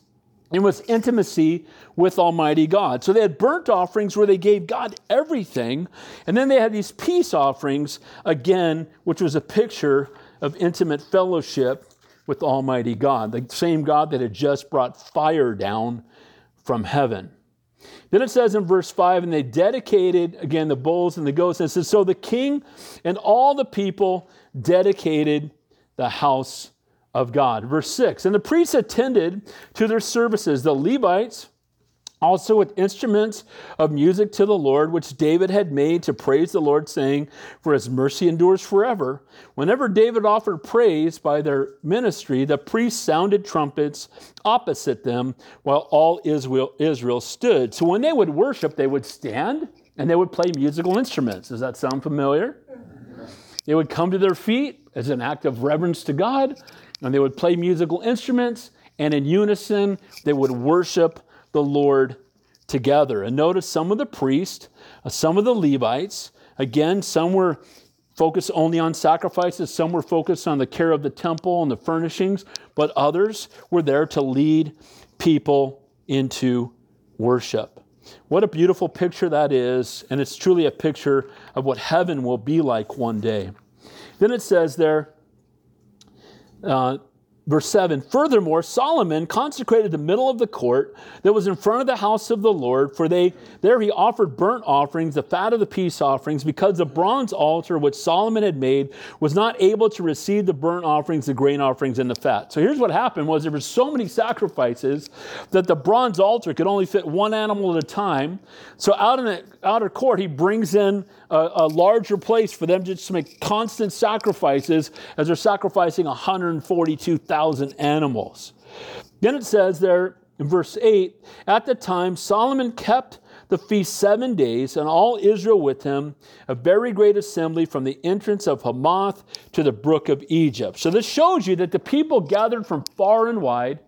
Speaker 1: it was intimacy with Almighty God. So they had burnt offerings where they gave God everything. And then they had these peace offerings, again, which was a picture of intimate fellowship with Almighty God, the same God that had just brought fire down from heaven. Then it says in verse 5, and they dedicated, again, the bulls and the goats. And it says, So the king and all the people dedicated the house of God. Verse 6, and the priests attended to their services. The Levites, also with instruments of music to the Lord, which David had made to praise the Lord, saying, For his mercy endures forever. Whenever David offered praise by their ministry, the priests sounded trumpets opposite them while all Israel, Israel stood. So when they would worship, they would stand and they would play musical instruments. Does that sound familiar? They would come to their feet as an act of reverence to God, and they would play musical instruments, and in unison, they would worship the Lord together. And notice some of the priests, uh, some of the Levites, again, some were focused only on sacrifices, some were focused on the care of the temple and the furnishings, but others were there to lead people into worship. What a beautiful picture that is, and it's truly a picture of what heaven will be like one day. Then it says there, uh, Verse 7 Furthermore, Solomon consecrated the middle of the court that was in front of the house of the Lord, for they there he offered burnt offerings, the fat of the peace offerings, because the bronze altar which Solomon had made was not able to receive the burnt offerings, the grain offerings, and the fat. So here's what happened was there were so many sacrifices that the bronze altar could only fit one animal at a time. So out in the outer court, he brings in a, a larger place for them just to make constant sacrifices as they're sacrificing 142,000 animals. Then it says there in verse 8 At the time, Solomon kept the feast seven days, and all Israel with him, a very great assembly from the entrance of Hamath to the brook of Egypt. So this shows you that the people gathered from far and wide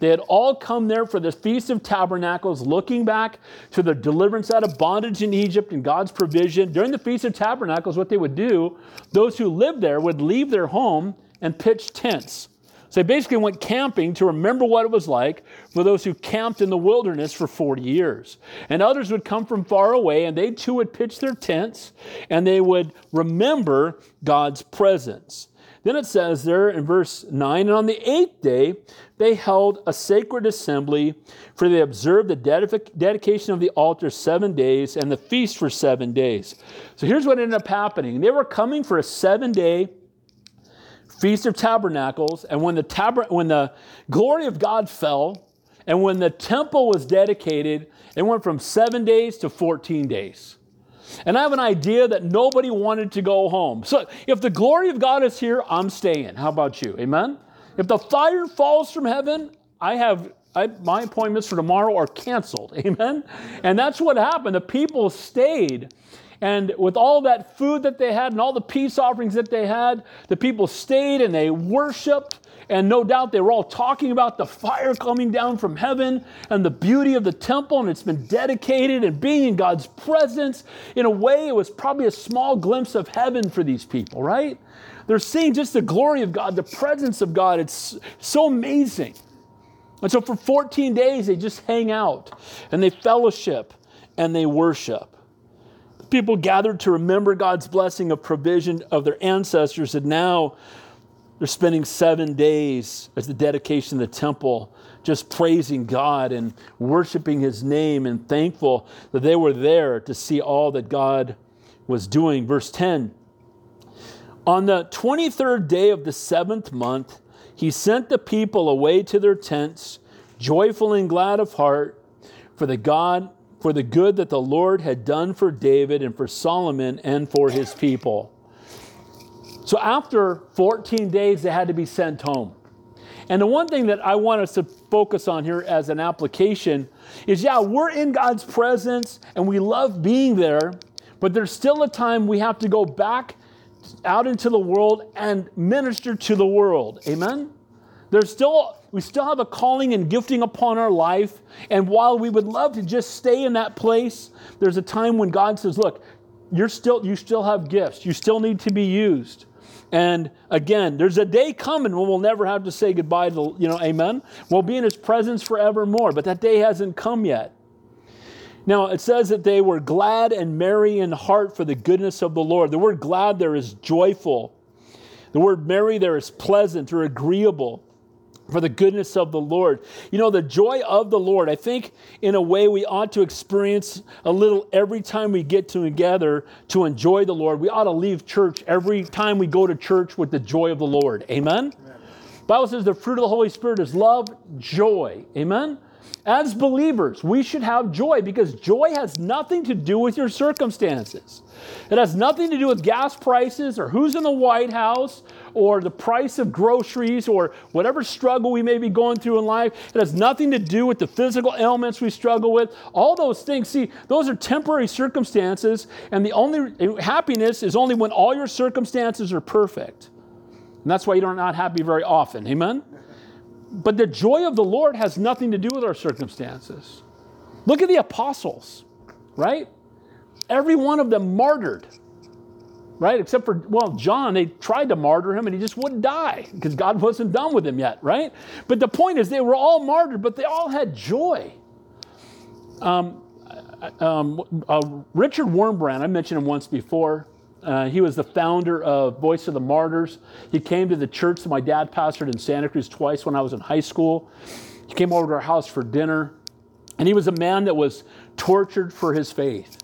Speaker 1: they had all come there for the Feast of Tabernacles, looking back to the deliverance out of bondage in Egypt and God's provision. During the Feast of Tabernacles, what they would do, those who lived there would leave their home and pitch tents. So they basically went camping to remember what it was like for those who camped in the wilderness for 40 years. And others would come from far away and they too would pitch their tents and they would remember God's presence. Then it says there in verse 9, and on the eighth day they held a sacred assembly, for they observed the dedic- dedication of the altar seven days and the feast for seven days. So here's what ended up happening they were coming for a seven day Feast of Tabernacles, and when the, tab- when the glory of God fell, and when the temple was dedicated, it went from seven days to 14 days. And I have an idea that nobody wanted to go home. So if the glory of God is here, I'm staying. How about you? Amen? If the fire falls from heaven, I have I, my appointments for tomorrow are canceled. Amen? And that's what happened. The people stayed. And with all that food that they had and all the peace offerings that they had, the people stayed and they worshiped and no doubt they were all talking about the fire coming down from heaven and the beauty of the temple, and it's been dedicated and being in God's presence. In a way, it was probably a small glimpse of heaven for these people, right? They're seeing just the glory of God, the presence of God. It's so amazing. And so for 14 days, they just hang out and they fellowship and they worship. People gathered to remember God's blessing of provision of their ancestors, and now they're spending seven days as the dedication of the temple, just praising God and worshiping His name and thankful that they were there to see all that God was doing. Verse 10 On the 23rd day of the seventh month, He sent the people away to their tents, joyful and glad of heart, for the God for the good that the Lord had done for David and for Solomon and for his people. So after 14 days, they had to be sent home. And the one thing that I want us to focus on here as an application is yeah, we're in God's presence and we love being there, but there's still a time we have to go back out into the world and minister to the world. Amen? There's still we still have a calling and gifting upon our life, and while we would love to just stay in that place, there's a time when God says, "Look, you're still you still have gifts. You still need to be used." And again, there's a day coming when we'll never have to say goodbye to, you know, amen. We'll be in his presence forevermore, but that day hasn't come yet. Now, it says that they were glad and merry in heart for the goodness of the Lord. The word glad there is joyful. The word merry there is pleasant or agreeable for the goodness of the Lord. You know, the joy of the Lord, I think in a way we ought to experience a little every time we get together to enjoy the Lord. We ought to leave church every time we go to church with the joy of the Lord. Amen? Amen. Bible says the fruit of the Holy Spirit is love, joy. Amen? As believers, we should have joy because joy has nothing to do with your circumstances. It has nothing to do with gas prices or who's in the White House or the price of groceries or whatever struggle we may be going through in life. It has nothing to do with the physical ailments we struggle with. All those things, see, those are temporary circumstances, and the only happiness is only when all your circumstances are perfect. And that's why you're not happy very often. Amen? But the joy of the Lord has nothing to do with our circumstances. Look at the apostles, right? Every one of them martyred. right? Except for, well, John, they tried to martyr him and he just wouldn't die because God wasn't done with him yet, right? But the point is, they were all martyred, but they all had joy. Um, um, uh, Richard Wurmbrand, I mentioned him once before. Uh, he was the founder of Voice of the Martyrs. He came to the church that my dad pastored in Santa Cruz twice when I was in high school. He came over to our house for dinner, and he was a man that was tortured for his faith.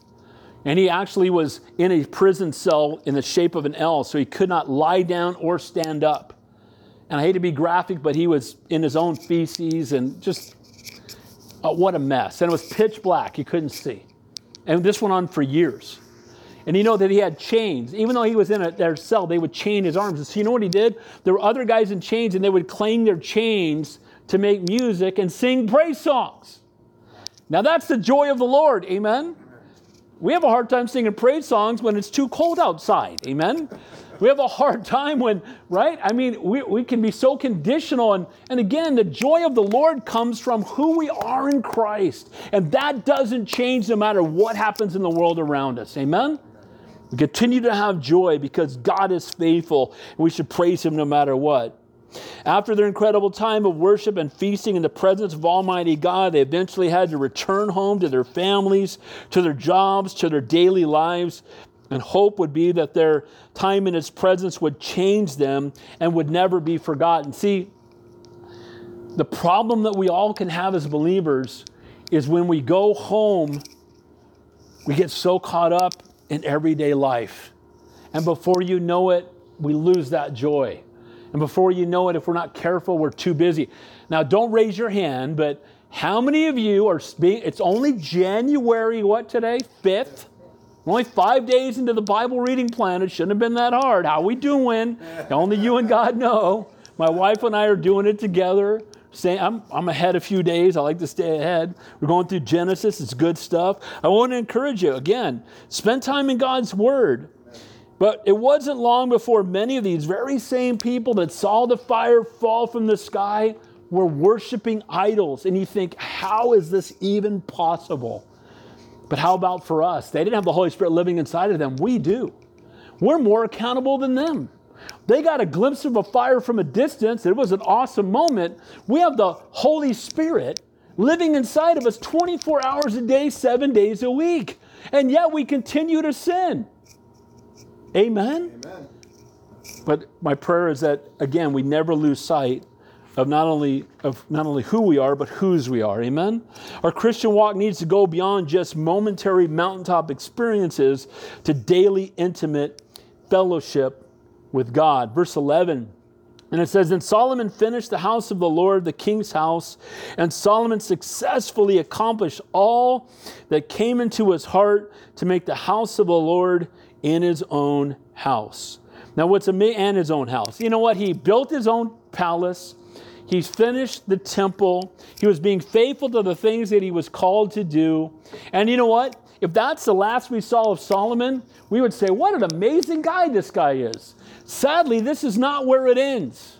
Speaker 1: And he actually was in a prison cell in the shape of an L, so he could not lie down or stand up. And I hate to be graphic, but he was in his own feces and just uh, what a mess. And it was pitch black, you couldn't see. And this went on for years. And you know that he had chains. Even though he was in a, their cell, they would chain his arms. And so you know what he did? There were other guys in chains, and they would clang their chains to make music and sing praise songs. Now that's the joy of the Lord. Amen. We have a hard time singing praise songs when it's too cold outside. Amen. We have a hard time when, right? I mean, we, we can be so conditional. And, and again, the joy of the Lord comes from who we are in Christ. And that doesn't change no matter what happens in the world around us. Amen? We continue to have joy because God is faithful and we should praise Him no matter what. After their incredible time of worship and feasting in the presence of Almighty God, they eventually had to return home to their families, to their jobs, to their daily lives. And hope would be that their time in His presence would change them and would never be forgotten. See, the problem that we all can have as believers is when we go home, we get so caught up in everyday life. And before you know it, we lose that joy. And before you know it, if we're not careful, we're too busy. Now, don't raise your hand, but how many of you are being, it's only January, what today? 5th? only five days into the Bible reading plan. It shouldn't have been that hard. How we doing? only you and God know. My wife and I are doing it together. I'm, I'm ahead a few days. I like to stay ahead. We're going through Genesis. It's good stuff. I want to encourage you again, spend time in God's Word. But it wasn't long before many of these very same people that saw the fire fall from the sky were worshiping idols. And you think, how is this even possible? But how about for us? They didn't have the Holy Spirit living inside of them. We do. We're more accountable than them. They got a glimpse of a fire from a distance. It was an awesome moment. We have the Holy Spirit living inside of us 24 hours a day, seven days a week. And yet we continue to sin. Amen? Amen. But my prayer is that, again, we never lose sight of not only of not only who we are but whose we are amen our christian walk needs to go beyond just momentary mountaintop experiences to daily intimate fellowship with god verse 11 and it says, And Solomon finished the house of the Lord, the king's house, and Solomon successfully accomplished all that came into his heart to make the house of the Lord in his own house. Now, what's amazing, and his own house. You know what? He built his own palace. He's finished the temple. He was being faithful to the things that he was called to do. And you know what? If that's the last we saw of Solomon, we would say, what an amazing guy this guy is. Sadly, this is not where it ends.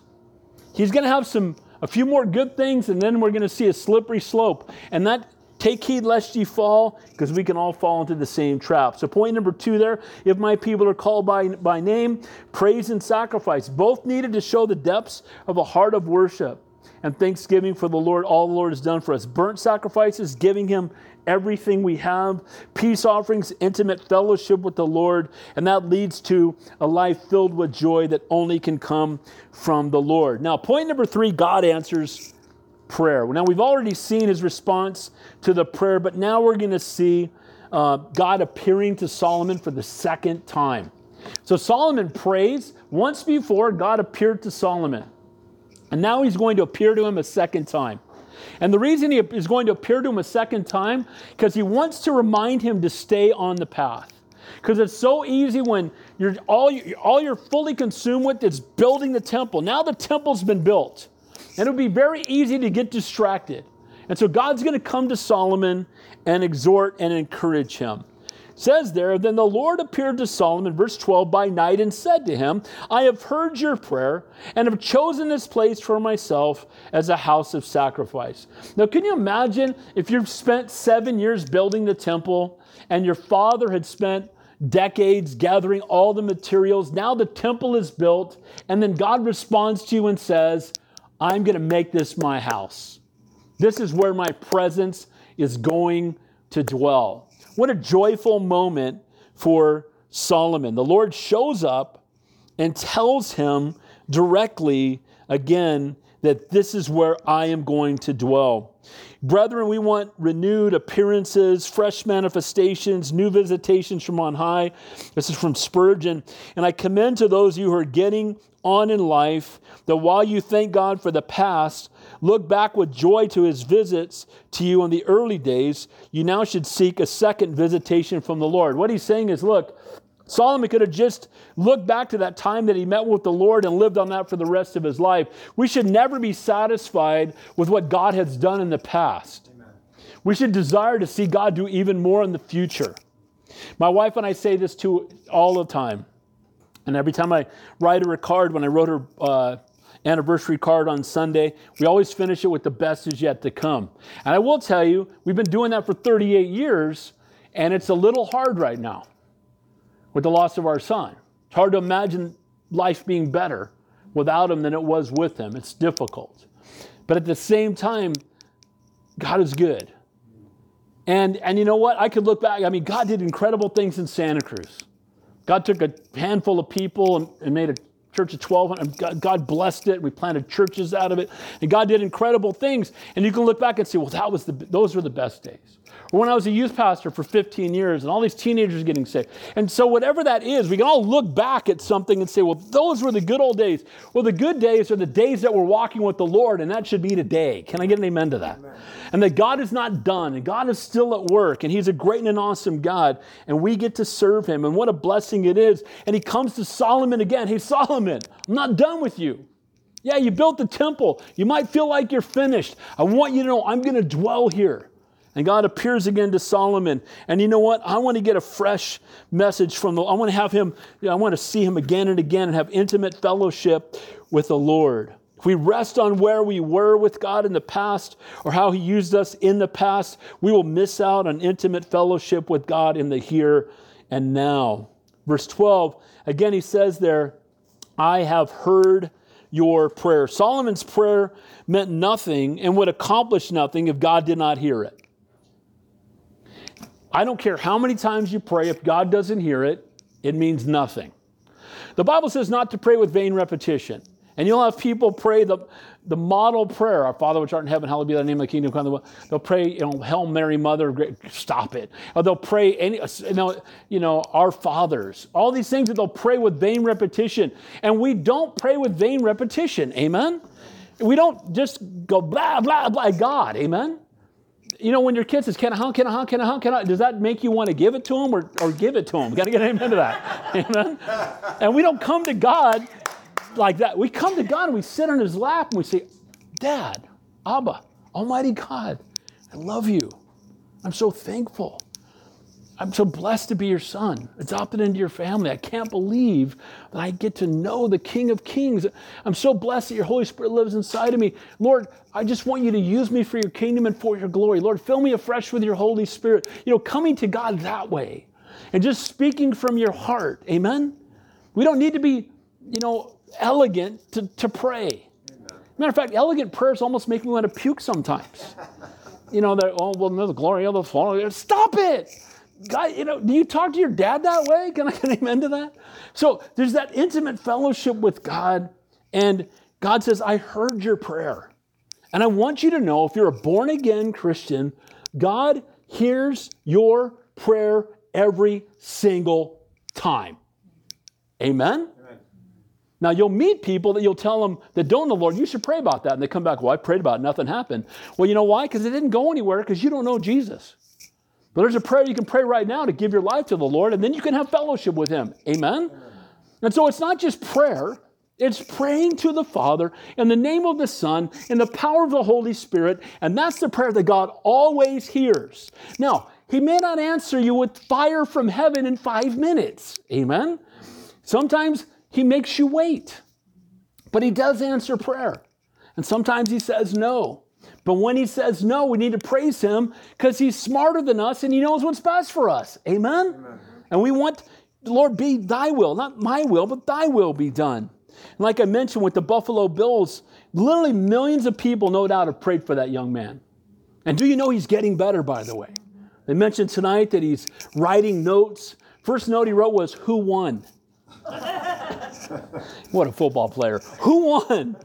Speaker 1: He's going to have some a few more good things, and then we're going to see a slippery slope. And that take heed lest ye fall, because we can all fall into the same trap. So, point number two there if my people are called by, by name, praise and sacrifice, both needed to show the depths of a heart of worship and thanksgiving for the Lord, all the Lord has done for us. Burnt sacrifices, giving Him everything we have, peace offerings, intimate fellowship with the Lord, and that leads to a life filled with joy that only can come from the Lord. Now, point number three God answers prayer. Now, we've already seen his response to the prayer, but now we're going to see uh, God appearing to Solomon for the second time. So, Solomon prays. Once before, God appeared to Solomon. And now he's going to appear to him a second time. And the reason he is going to appear to him a second time, because he wants to remind him to stay on the path. Because it's so easy when you're all, you, all you're fully consumed with is building the temple. Now the temple's been built. And it would be very easy to get distracted. And so God's going to come to Solomon and exhort and encourage him says there, Then the Lord appeared to Solomon, verse 12, by night and said to him, I have heard your prayer and have chosen this place for myself as a house of sacrifice. Now, can you imagine if you've spent seven years building the temple and your father had spent decades gathering all the materials. Now the temple is built, and then God responds to you and says, I'm going to make this my house. This is where my presence is going to dwell. What a joyful moment for Solomon. The Lord shows up and tells him directly again that this is where I am going to dwell. Brethren, we want renewed appearances, fresh manifestations, new visitations from on high. This is from Spurgeon. And I commend to those of you who are getting on in life that while you thank God for the past, look back with joy to his visits to you in the early days, you now should seek a second visitation from the Lord. What he's saying is, look, Solomon could have just looked back to that time that he met with the Lord and lived on that for the rest of his life. We should never be satisfied with what God has done in the past. Amen. We should desire to see God do even more in the future. My wife and I say this to all the time. And every time I write her a card, when I wrote her uh, anniversary card on Sunday, we always finish it with the best is yet to come. And I will tell you, we've been doing that for 38 years, and it's a little hard right now with the loss of our son. It's hard to imagine life being better without him than it was with him. It's difficult. But at the same time, God is good. And, and you know what? I could look back. I mean, God did incredible things in Santa Cruz. God took a handful of people and, and made a church of 1200 God, blessed it. We planted churches out of it. And god did incredible things. And you can look back and say well that was the those were the best days or when I was a youth pastor for 15 years and all these teenagers getting saved. And so, whatever that is, we can all look back at something and say, well, those were the good old days. Well, the good days are the days that we're walking with the Lord, and that should be today. Can I get an amen to that? Amen. And that God is not done, and God is still at work, and He's a great and an awesome God, and we get to serve Him. And what a blessing it is. And He comes to Solomon again. Hey, Solomon, I'm not done with you. Yeah, you built the temple. You might feel like you're finished. I want you to know I'm going to dwell here. And God appears again to Solomon. And you know what? I want to get a fresh message from the I want to have him, I want to see him again and again and have intimate fellowship with the Lord. If we rest on where we were with God in the past or how he used us in the past, we will miss out on intimate fellowship with God in the here and now. Verse 12, again, he says there, I have heard your prayer. Solomon's prayer meant nothing and would accomplish nothing if God did not hear it. I don't care how many times you pray, if God doesn't hear it, it means nothing. The Bible says not to pray with vain repetition. And you'll have people pray the, the model prayer, Our Father which art in heaven, hallowed be thy name, thy kingdom come. They'll pray, you know, Hail Mary, Mother, stop it. Or they'll pray, any, you know, you know, Our Fathers. All these things that they'll pray with vain repetition. And we don't pray with vain repetition. Amen? We don't just go blah, blah, blah, God. Amen? You know, when your kid says, can I, can I, can I, can I, does that make you want to give it to him or, or give it to him? Got to get amen to that. Amen? And we don't come to God like that. We come to God and we sit on his lap and we say, Dad, Abba, Almighty God, I love you. I'm so thankful. I'm so blessed to be your son, adopted into your family. I can't believe that I get to know the King of Kings. I'm so blessed that your Holy Spirit lives inside of me. Lord, I just want you to use me for your kingdom and for your glory. Lord, fill me afresh with your Holy Spirit. You know, coming to God that way and just speaking from your heart. Amen? We don't need to be, you know, elegant to, to pray. Matter of fact, elegant prayers almost make me want to puke sometimes. You know, that, oh, well, no, the glory of the Father. Stop it. God, you know, do you talk to your dad that way? Can I get amen to that? So there's that intimate fellowship with God, and God says, I heard your prayer. And I want you to know if you're a born again Christian, God hears your prayer every single time. Amen? Amen? Now, you'll meet people that you'll tell them that don't know the Lord, you should pray about that. And they come back, well, I prayed about it, nothing happened. Well, you know why? Because it didn't go anywhere because you don't know Jesus. But there's a prayer you can pray right now to give your life to the Lord, and then you can have fellowship with Him. Amen? And so it's not just prayer, it's praying to the Father in the name of the Son, in the power of the Holy Spirit, and that's the prayer that God always hears. Now, He may not answer you with fire from heaven in five minutes. Amen? Sometimes He makes you wait, but He does answer prayer. And sometimes He says no. But when he says no, we need to praise him because he's smarter than us and he knows what's best for us. Amen? Amen? And we want, Lord, be thy will, not my will, but thy will be done. And like I mentioned with the Buffalo Bills, literally millions of people, no doubt, have prayed for that young man. And do you know he's getting better, by the way? They mentioned tonight that he's writing notes. First note he wrote was, Who won? what a football player. Who won?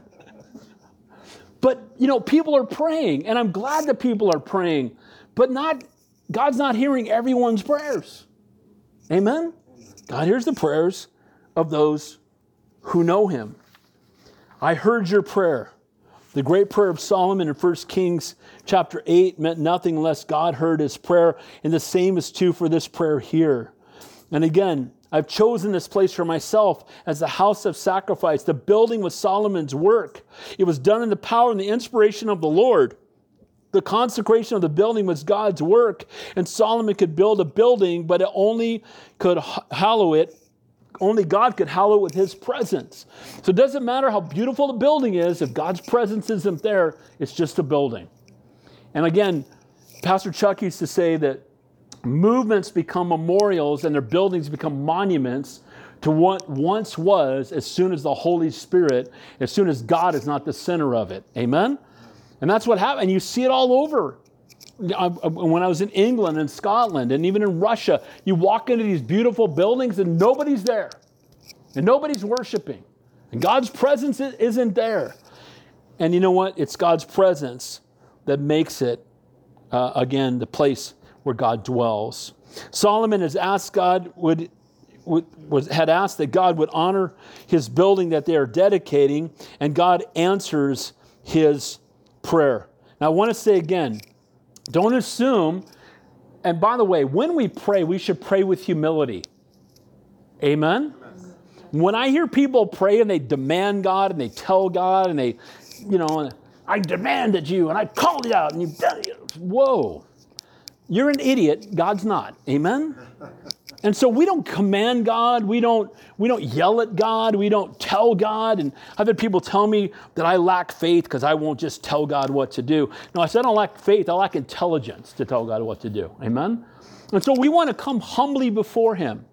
Speaker 1: But, you know, people are praying, and I'm glad that people are praying, but not, God's not hearing everyone's prayers. Amen? God hears the prayers of those who know him. I heard your prayer. The great prayer of Solomon in 1 Kings chapter 8 meant nothing unless God heard his prayer, and the same is true for this prayer here. And again, I've chosen this place for myself as the house of sacrifice. The building was Solomon's work. It was done in the power and the inspiration of the Lord. The consecration of the building was God's work, and Solomon could build a building, but it only could hallow it. Only God could hallow it with his presence. So it doesn't matter how beautiful the building is, if God's presence isn't there, it's just a building. And again, Pastor Chuck used to say that movements become memorials and their buildings become monuments to what once was as soon as the Holy Spirit, as soon as God is not the center of it. Amen? And that's what happened. And you see it all over. When I was in England and Scotland and even in Russia, you walk into these beautiful buildings and nobody's there. And nobody's worshiping. And God's presence isn't there. And you know what? It's God's presence that makes it, uh, again, the place where God dwells. Solomon has asked God would, was, had asked that God would honor his building that they are dedicating, and God answers his prayer. Now, I want to say again, don't assume, and by the way, when we pray, we should pray with humility. Amen? When I hear people pray and they demand God and they tell God and they, you know, I demanded you and I called you out and you, whoa. You're an idiot. God's not. Amen? And so we don't command God. We don't, we don't yell at God. We don't tell God. And I've had people tell me that I lack faith because I won't just tell God what to do. No, I said I don't lack faith. I lack intelligence to tell God what to do. Amen? And so we want to come humbly before Him.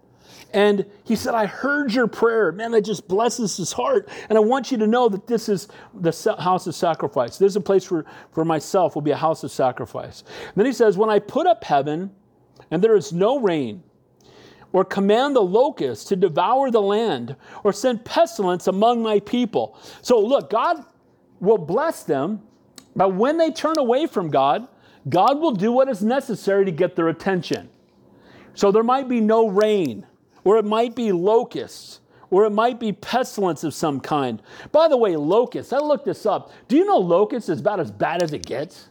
Speaker 1: And he said, I heard your prayer. Man, that just blesses his heart. And I want you to know that this is the house of sacrifice. This is a place for, for myself, will be a house of sacrifice. And then he says, When I put up heaven and there is no rain, or command the locusts to devour the land, or send pestilence among my people. So look, God will bless them, but when they turn away from God, God will do what is necessary to get their attention. So there might be no rain or it might be locusts, or it might be pestilence of some kind. By the way, locusts, I looked this up. Do you know locusts is about as bad as it gets?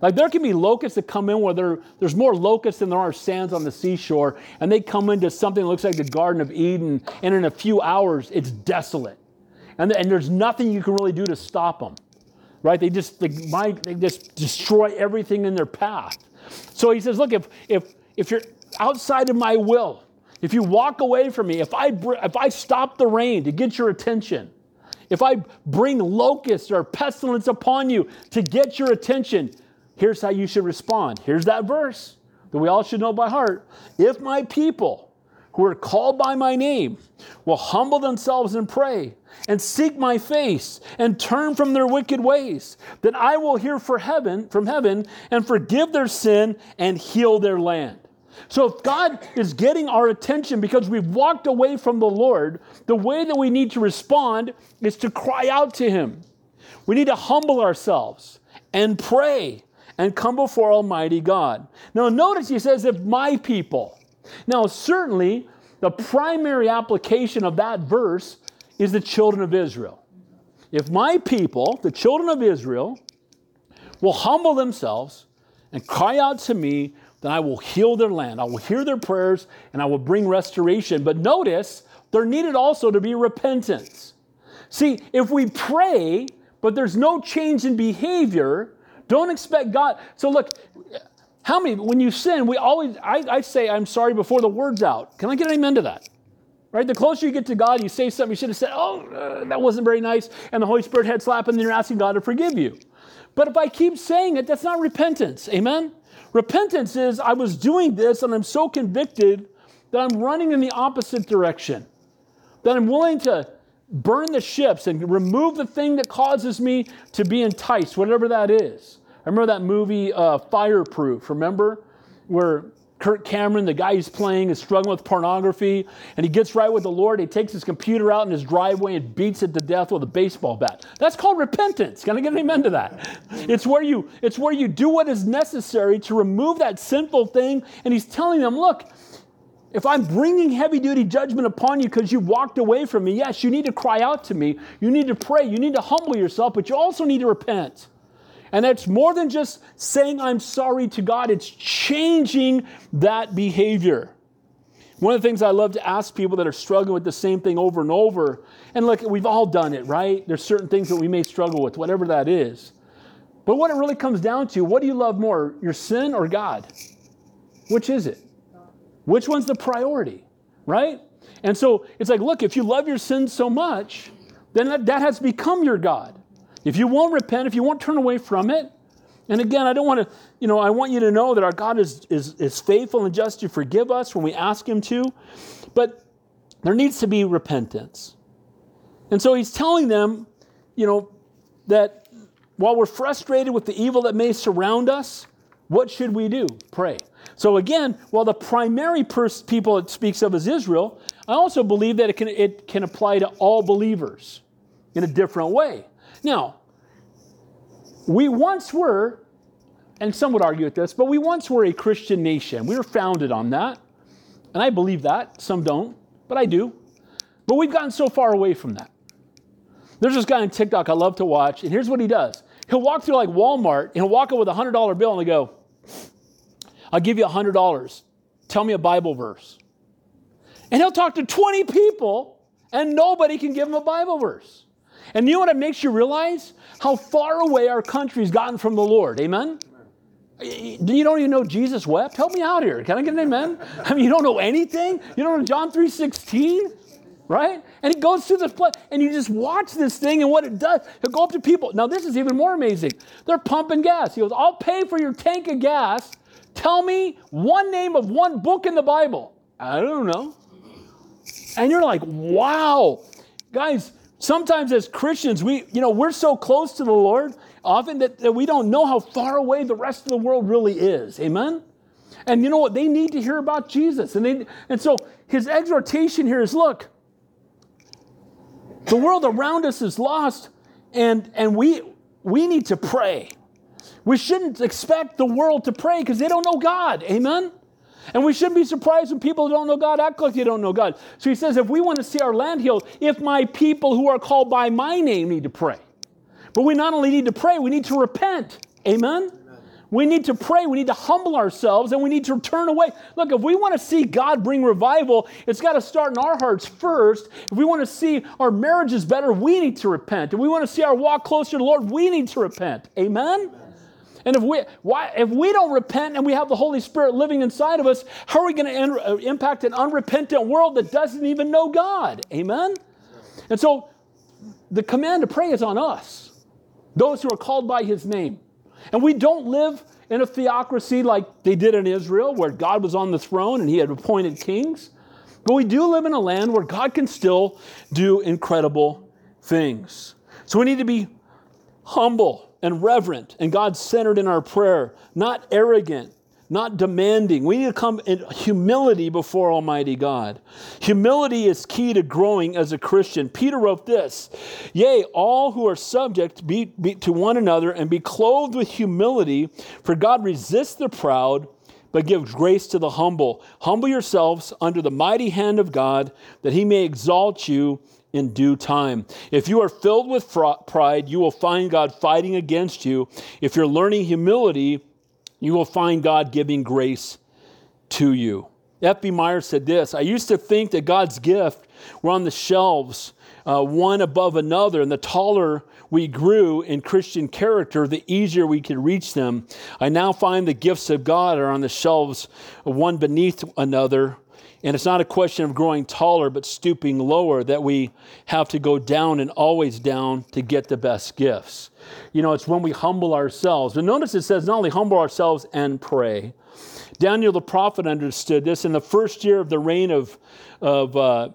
Speaker 1: Like there can be locusts that come in where there, there's more locusts than there are sands on the seashore, and they come into something that looks like the Garden of Eden, and in a few hours, it's desolate. And, and there's nothing you can really do to stop them. Right? They just they, might, they just destroy everything in their path. So he says, look, if if if you're outside of my will, if you walk away from me, if I, if I stop the rain to get your attention, if I bring locusts or pestilence upon you to get your attention, here's how you should respond. Here's that verse that we all should know by heart. If my people who are called by my name will humble themselves and pray and seek my face and turn from their wicked ways, then I will hear for heaven, from heaven and forgive their sin and heal their land. So if God is getting our attention because we've walked away from the Lord, the way that we need to respond is to cry out to Him. We need to humble ourselves and pray and come before Almighty God. Now, notice He says, if my people. Now, certainly, the primary application of that verse is the children of Israel. If my people, the children of Israel, will humble themselves and cry out to me, then I will heal their land. I will hear their prayers and I will bring restoration. But notice, there needed also to be repentance. See, if we pray, but there's no change in behavior, don't expect God. So look, how many, when you sin, we always, I, I say, I'm sorry before the word's out. Can I get an amen to that? Right? The closer you get to God, you say something you should have said, oh, uh, that wasn't very nice, and the Holy Spirit head slap, and then you're asking God to forgive you. But if I keep saying it, that's not repentance. Amen? Repentance is I was doing this and I'm so convicted that I'm running in the opposite direction, that I'm willing to burn the ships and remove the thing that causes me to be enticed, whatever that is. I remember that movie uh, Fireproof, remember? Where Kirk Cameron, the guy he's playing, is struggling with pornography, and he gets right with the Lord. He takes his computer out in his driveway and beats it to death with a baseball bat. That's called repentance. Can I get an amen to that? It's where you it's where you do what is necessary to remove that sinful thing. And he's telling them, look, if I'm bringing heavy duty judgment upon you because you walked away from me, yes, you need to cry out to me. You need to pray. You need to humble yourself, but you also need to repent. And it's more than just saying I'm sorry to God, it's changing that behavior. One of the things I love to ask people that are struggling with the same thing over and over, and look, we've all done it, right? There's certain things that we may struggle with, whatever that is. But what it really comes down to, what do you love more, your sin or God? Which is it? Which one's the priority, right? And so it's like, look, if you love your sin so much, then that, that has become your God. If you won't repent, if you won't turn away from it, and again, I don't want to, you know, I want you to know that our God is, is, is faithful and just to forgive us when we ask Him to, but there needs to be repentance. And so He's telling them, you know, that while we're frustrated with the evil that may surround us, what should we do? Pray. So again, while the primary pers- people it speaks of is Israel, I also believe that it can, it can apply to all believers in a different way. Now, we once were, and some would argue with this, but we once were a Christian nation. We were founded on that. And I believe that. Some don't, but I do. But we've gotten so far away from that. There's this guy on TikTok I love to watch, and here's what he does. He'll walk through like Walmart, and he'll walk up with a $100 bill and he'll go, I'll give you a $100. Tell me a Bible verse. And he'll talk to 20 people, and nobody can give him a Bible verse. And you know what it makes you realize? How far away our country's gotten from the Lord. Amen? You don't even know Jesus wept? Help me out here. Can I get an amen? I mean, you don't know anything? You don't know John 3.16? Right? And he goes through this place, and you just watch this thing and what it does. He'll go up to people. Now, this is even more amazing. They're pumping gas. He goes, I'll pay for your tank of gas. Tell me one name of one book in the Bible. I don't know. And you're like, wow. Guys, Sometimes as Christians, we, you know, we're so close to the Lord often that, that we don't know how far away the rest of the world really is. Amen? And you know what? They need to hear about Jesus. And, they, and so his exhortation here is look, the world around us is lost, and, and we, we need to pray. We shouldn't expect the world to pray because they don't know God. Amen? And we shouldn't be surprised when people who don't know God act like they don't know God. So he says, if we want to see our land healed, if my people who are called by my name need to pray. But we not only need to pray, we need to repent. Amen? We need to pray, we need to humble ourselves, and we need to turn away. Look, if we want to see God bring revival, it's got to start in our hearts first. If we want to see our marriages better, we need to repent. If we want to see our walk closer to the Lord, we need to repent. Amen? Amen. And if we, why, if we don't repent and we have the Holy Spirit living inside of us, how are we going to uh, impact an unrepentant world that doesn't even know God? Amen? And so the command to pray is on us, those who are called by His name. And we don't live in a theocracy like they did in Israel, where God was on the throne and He had appointed kings. But we do live in a land where God can still do incredible things. So we need to be humble and reverent and God centered in our prayer, not arrogant, not demanding. We need to come in humility before Almighty God. Humility is key to growing as a Christian. Peter wrote this Yea, all who are subject be, be to one another and be clothed with humility, for God resists the proud but gives grace to the humble. Humble yourselves under the mighty hand of God, that he may exalt you in due time. If you are filled with pride, you will find God fighting against you. If you're learning humility, you will find God giving grace to you. F.B. Meyer said this I used to think that God's gift were on the shelves, uh, one above another, and the taller we grew in Christian character, the easier we could reach them. I now find the gifts of God are on the shelves, one beneath another, And it's not a question of growing taller, but stooping lower, that we have to go down and always down to get the best gifts. You know, it's when we humble ourselves. But notice it says not only humble ourselves and pray. Daniel the prophet understood this in the first year of the reign of, of uh,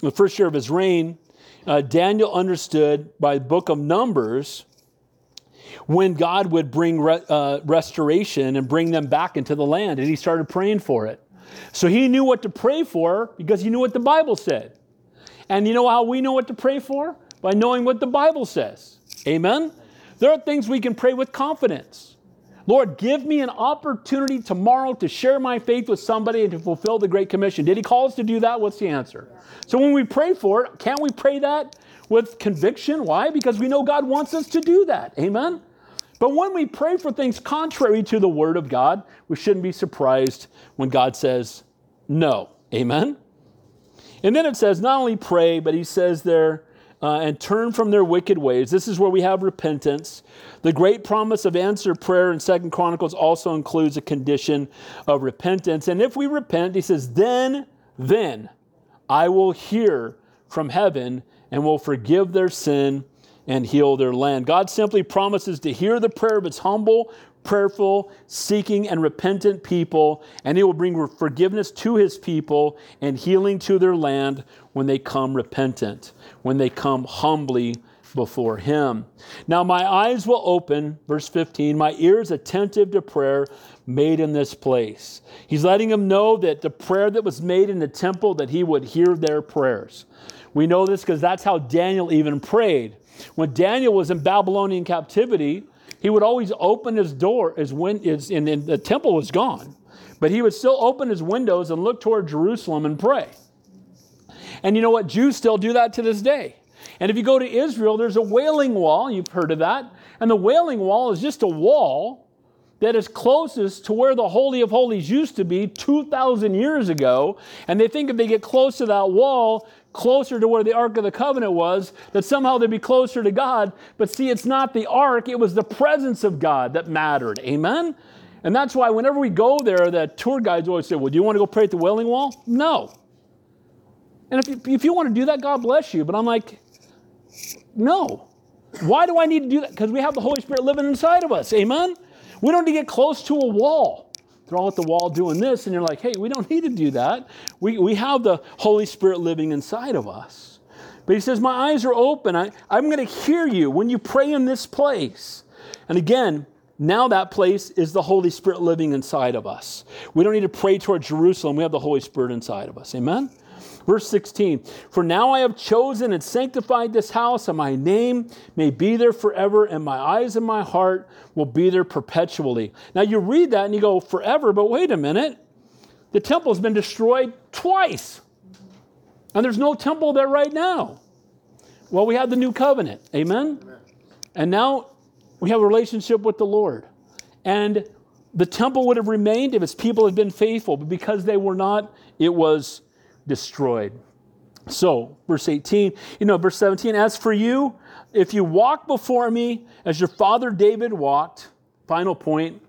Speaker 1: the first year of his reign. Uh, Daniel understood by the book of Numbers when God would bring re- uh, restoration and bring them back into the land, and he started praying for it. So he knew what to pray for because he knew what the Bible said. And you know how we know what to pray for? By knowing what the Bible says. Amen? There are things we can pray with confidence. Lord, give me an opportunity tomorrow to share my faith with somebody and to fulfill the Great Commission. Did he call us to do that? What's the answer? So when we pray for it, can't we pray that with conviction? Why? Because we know God wants us to do that. Amen? But when we pray for things contrary to the Word of God, we shouldn't be surprised when God says no. Amen? And then it says not only pray, but he says there, uh, and turn from their wicked ways. This is where we have repentance. The great promise of answered prayer in Second Chronicles also includes a condition of repentance. And if we repent, he says, then, then I will hear from heaven and will forgive their sin and heal their land. God simply promises to hear the prayer of his humble, prayerful, seeking, and repentant people, and he will bring forgiveness to his people and healing to their land when they come repentant, when they come humbly before him. Now my eyes will open, verse 15, my ears attentive to prayer made in this place. He's letting them know that the prayer that was made in the temple, that he would hear their prayers. We know this because that's how Daniel even prayed. When Daniel was in Babylonian captivity, he would always open his door as when his, and, and the temple was gone. But he would still open his windows and look toward Jerusalem and pray. And you know what? Jews still do that to this day. And if you go to Israel, there's a wailing wall. You've heard of that. And the wailing wall is just a wall that is closest to where the Holy of Holies used to be 2,000 years ago. And they think if they get close to that wall, closer to where the Ark of the Covenant was, that somehow they'd be closer to God. But see, it's not the Ark, it was the presence of God that mattered. Amen? And that's why whenever we go there, the tour guides always say, Well, do you want to go pray at the Wailing Wall? No. And if you, if you want to do that, God bless you. But I'm like, No. Why do I need to do that? Because we have the Holy Spirit living inside of us. Amen? We don't need to get close to a wall all at the wall doing this, and you're like, hey, we don't need to do that. We, we have the Holy Spirit living inside of us. But he says, My eyes are open. I, I'm going to hear you when you pray in this place. And again, now that place is the Holy Spirit living inside of us. We don't need to pray toward Jerusalem. We have the Holy Spirit inside of us. Amen? Verse 16 For now I have chosen and sanctified this house, and my name may be there forever, and my eyes and my heart will be there perpetually. Now you read that and you go, Forever, but wait a minute. The temple has been destroyed twice, and there's no temple there right now. Well, we have the new covenant. Amen? Amen. And now we have a relationship with the Lord. And the temple would have remained if its people had been faithful, but because they were not, it was destroyed. So, verse 18, you know, verse 17, as for you, if you walk before me as your father David walked, final point,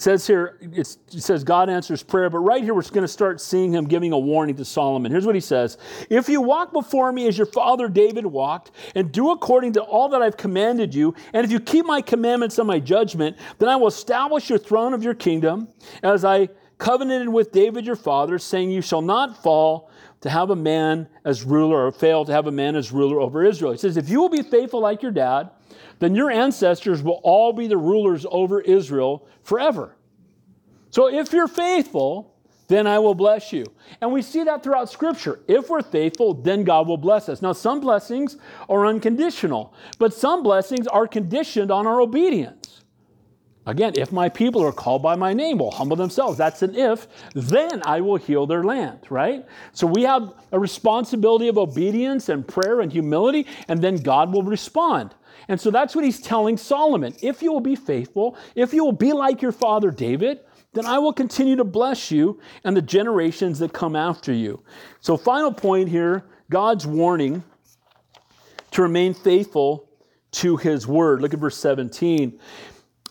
Speaker 1: says here, it says God answers prayer, but right here we're going to start seeing him giving a warning to Solomon. Here's what he says If you walk before me as your father David walked, and do according to all that I've commanded you, and if you keep my commandments and my judgment, then I will establish your throne of your kingdom as I covenanted with David your father, saying, You shall not fall to have a man as ruler or fail to have a man as ruler over Israel. He says, If you will be faithful like your dad, then your ancestors will all be the rulers over Israel forever. So if you're faithful, then I will bless you. And we see that throughout Scripture. If we're faithful, then God will bless us. Now, some blessings are unconditional, but some blessings are conditioned on our obedience. Again, if my people are called by my name, will humble themselves. That's an if, then I will heal their land, right? So we have a responsibility of obedience and prayer and humility, and then God will respond. And so that's what he's telling Solomon. If you will be faithful, if you will be like your father David, then I will continue to bless you and the generations that come after you. So, final point here God's warning to remain faithful to his word. Look at verse 17.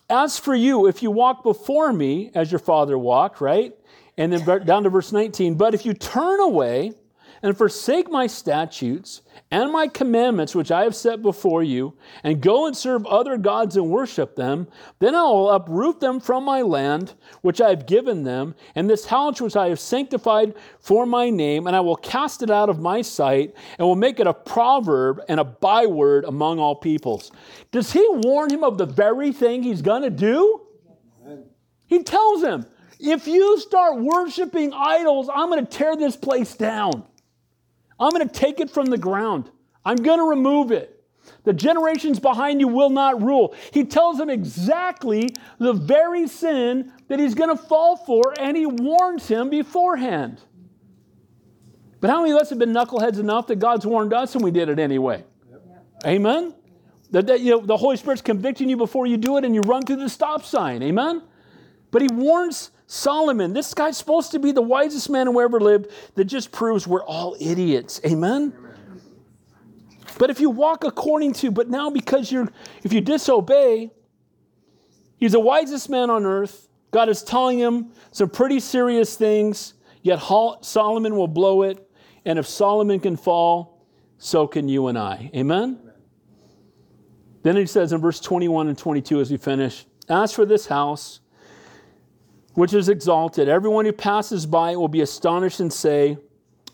Speaker 1: As for you, if you walk before me as your father walked, right? And then down to verse 19. But if you turn away and forsake my statutes and my commandments which I have set before you, and go and serve other gods and worship them, then I will uproot them from my land which I have given them, and this house which I have sanctified for my name, and I will cast it out of my sight, and will make it a proverb and a byword among all peoples. Does he warn him of the very thing he's going to do? He tells him, if you start worshiping idols, I'm going to tear this place down. I'm going to take it from the ground. I'm going to remove it. The generations behind you will not rule. He tells them exactly the very sin that he's going to fall for, and he warns him beforehand. But how many of us have been knuckleheads enough that God's warned us and we did it anyway? Yep. Amen? That, that you know, the Holy Spirit's convicting you before you do it and you run through the stop sign. Amen? But he warns Solomon, this guy's supposed to be the wisest man who ever lived, that just proves we're all idiots. Amen? Amen? But if you walk according to, but now because you're, if you disobey, he's the wisest man on earth. God is telling him some pretty serious things, yet Solomon will blow it. And if Solomon can fall, so can you and I. Amen? Amen? Then he says in verse 21 and 22 as we finish As for this house, which is exalted. Everyone who passes by will be astonished and say,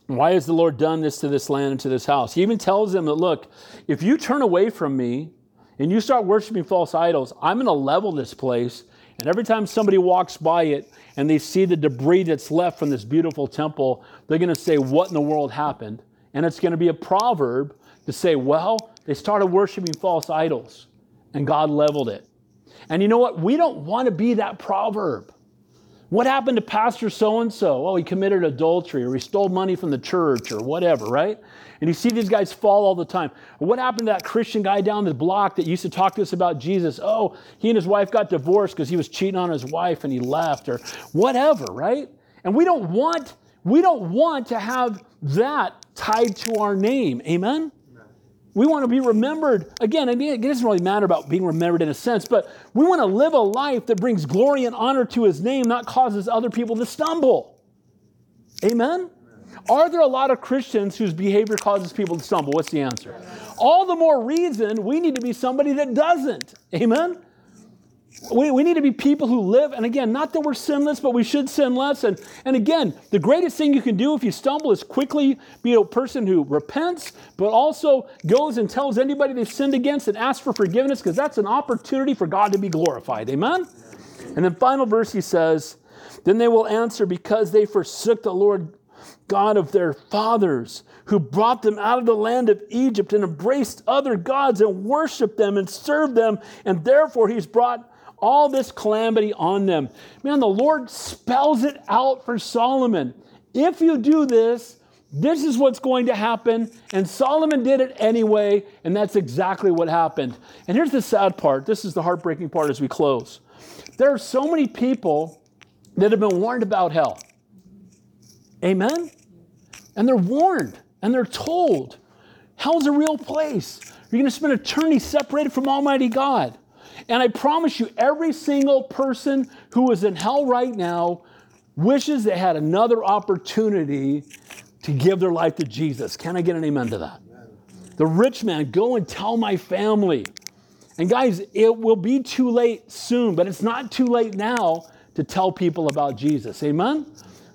Speaker 1: Why has the Lord done this to this land and to this house? He even tells them that, look, if you turn away from me and you start worshiping false idols, I'm going to level this place. And every time somebody walks by it and they see the debris that's left from this beautiful temple, they're going to say, What in the world happened? And it's going to be a proverb to say, Well, they started worshiping false idols and God leveled it. And you know what? We don't want to be that proverb. What happened to Pastor so and so? Oh, he committed adultery or he stole money from the church or whatever, right? And you see these guys fall all the time. What happened to that Christian guy down the block that used to talk to us about Jesus? Oh, he and his wife got divorced because he was cheating on his wife and he left or whatever, right? And we don't want we don't want to have that tied to our name. Amen? We want to be remembered. Again, I mean, it doesn't really matter about being remembered in a sense, but we want to live a life that brings glory and honor to his name, not causes other people to stumble. Amen? Are there a lot of Christians whose behavior causes people to stumble? What's the answer? All the more reason we need to be somebody that doesn't. Amen? We, we need to be people who live, and again, not that we're sinless, but we should sin less. And, and again, the greatest thing you can do if you stumble is quickly be a person who repents, but also goes and tells anybody they've sinned against and asks for forgiveness, because that's an opportunity for God to be glorified. Amen? And then final verse he says, Then they will answer, because they forsook the Lord God of their fathers, who brought them out of the land of Egypt and embraced other gods and worshiped them and served them, and therefore he's brought all this calamity on them. Man, the Lord spells it out for Solomon. If you do this, this is what's going to happen. And Solomon did it anyway, and that's exactly what happened. And here's the sad part this is the heartbreaking part as we close. There are so many people that have been warned about hell. Amen? And they're warned and they're told hell's a real place. You're going to spend eternity separated from Almighty God. And I promise you, every single person who is in hell right now wishes they had another opportunity to give their life to Jesus. Can I get an amen to that? The rich man, go and tell my family. And guys, it will be too late soon, but it's not too late now to tell people about Jesus. Amen?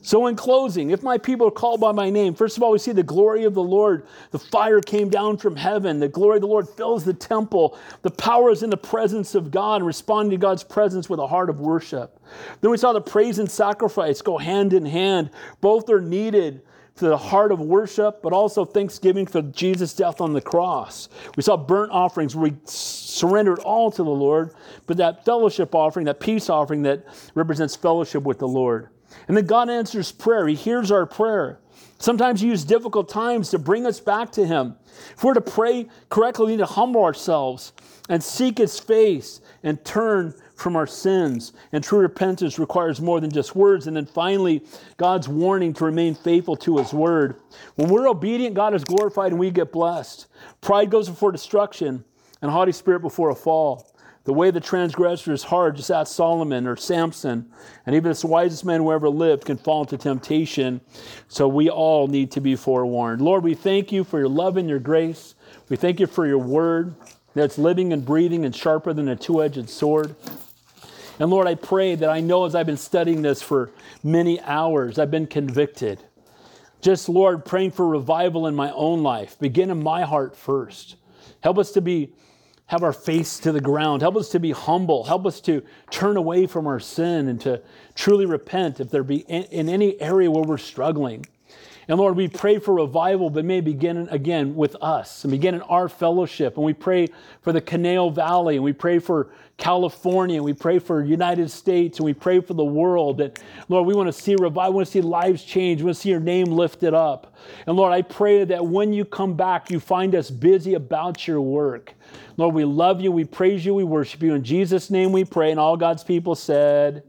Speaker 1: So, in closing, if my people are called by my name, first of all, we see the glory of the Lord. The fire came down from heaven. The glory of the Lord fills the temple. The power is in the presence of God, responding to God's presence with a heart of worship. Then we saw the praise and sacrifice go hand in hand. Both are needed to the heart of worship, but also thanksgiving for Jesus' death on the cross. We saw burnt offerings where we surrendered all to the Lord, but that fellowship offering, that peace offering that represents fellowship with the Lord. And then God answers prayer. He hears our prayer. Sometimes He uses difficult times to bring us back to Him. If we're to pray correctly, we need to humble ourselves and seek His face and turn from our sins. And true repentance requires more than just words. And then finally, God's warning to remain faithful to His word. When we're obedient, God is glorified and we get blessed. Pride goes before destruction, and haughty spirit before a fall. The way the transgressor is hard. Just ask Solomon or Samson. And even the wisest man who ever lived can fall into temptation. So we all need to be forewarned. Lord, we thank you for your love and your grace. We thank you for your word that's living and breathing and sharper than a two edged sword. And Lord, I pray that I know as I've been studying this for many hours, I've been convicted. Just, Lord, praying for revival in my own life. Begin in my heart first. Help us to be have our face to the ground. Help us to be humble. Help us to turn away from our sin and to truly repent if there be in, any area where we're struggling. And Lord, we pray for revival, but may begin again with us and begin in our fellowship. And we pray for the Conejo Valley, and we pray for California, and we pray for United States, and we pray for the world. And Lord, we want to see revival, we want to see lives change, we want to see your name lifted up. And Lord, I pray that when you come back, you find us busy about your work. Lord, we love you, we praise you, we worship you. In Jesus' name we pray. And all God's people said,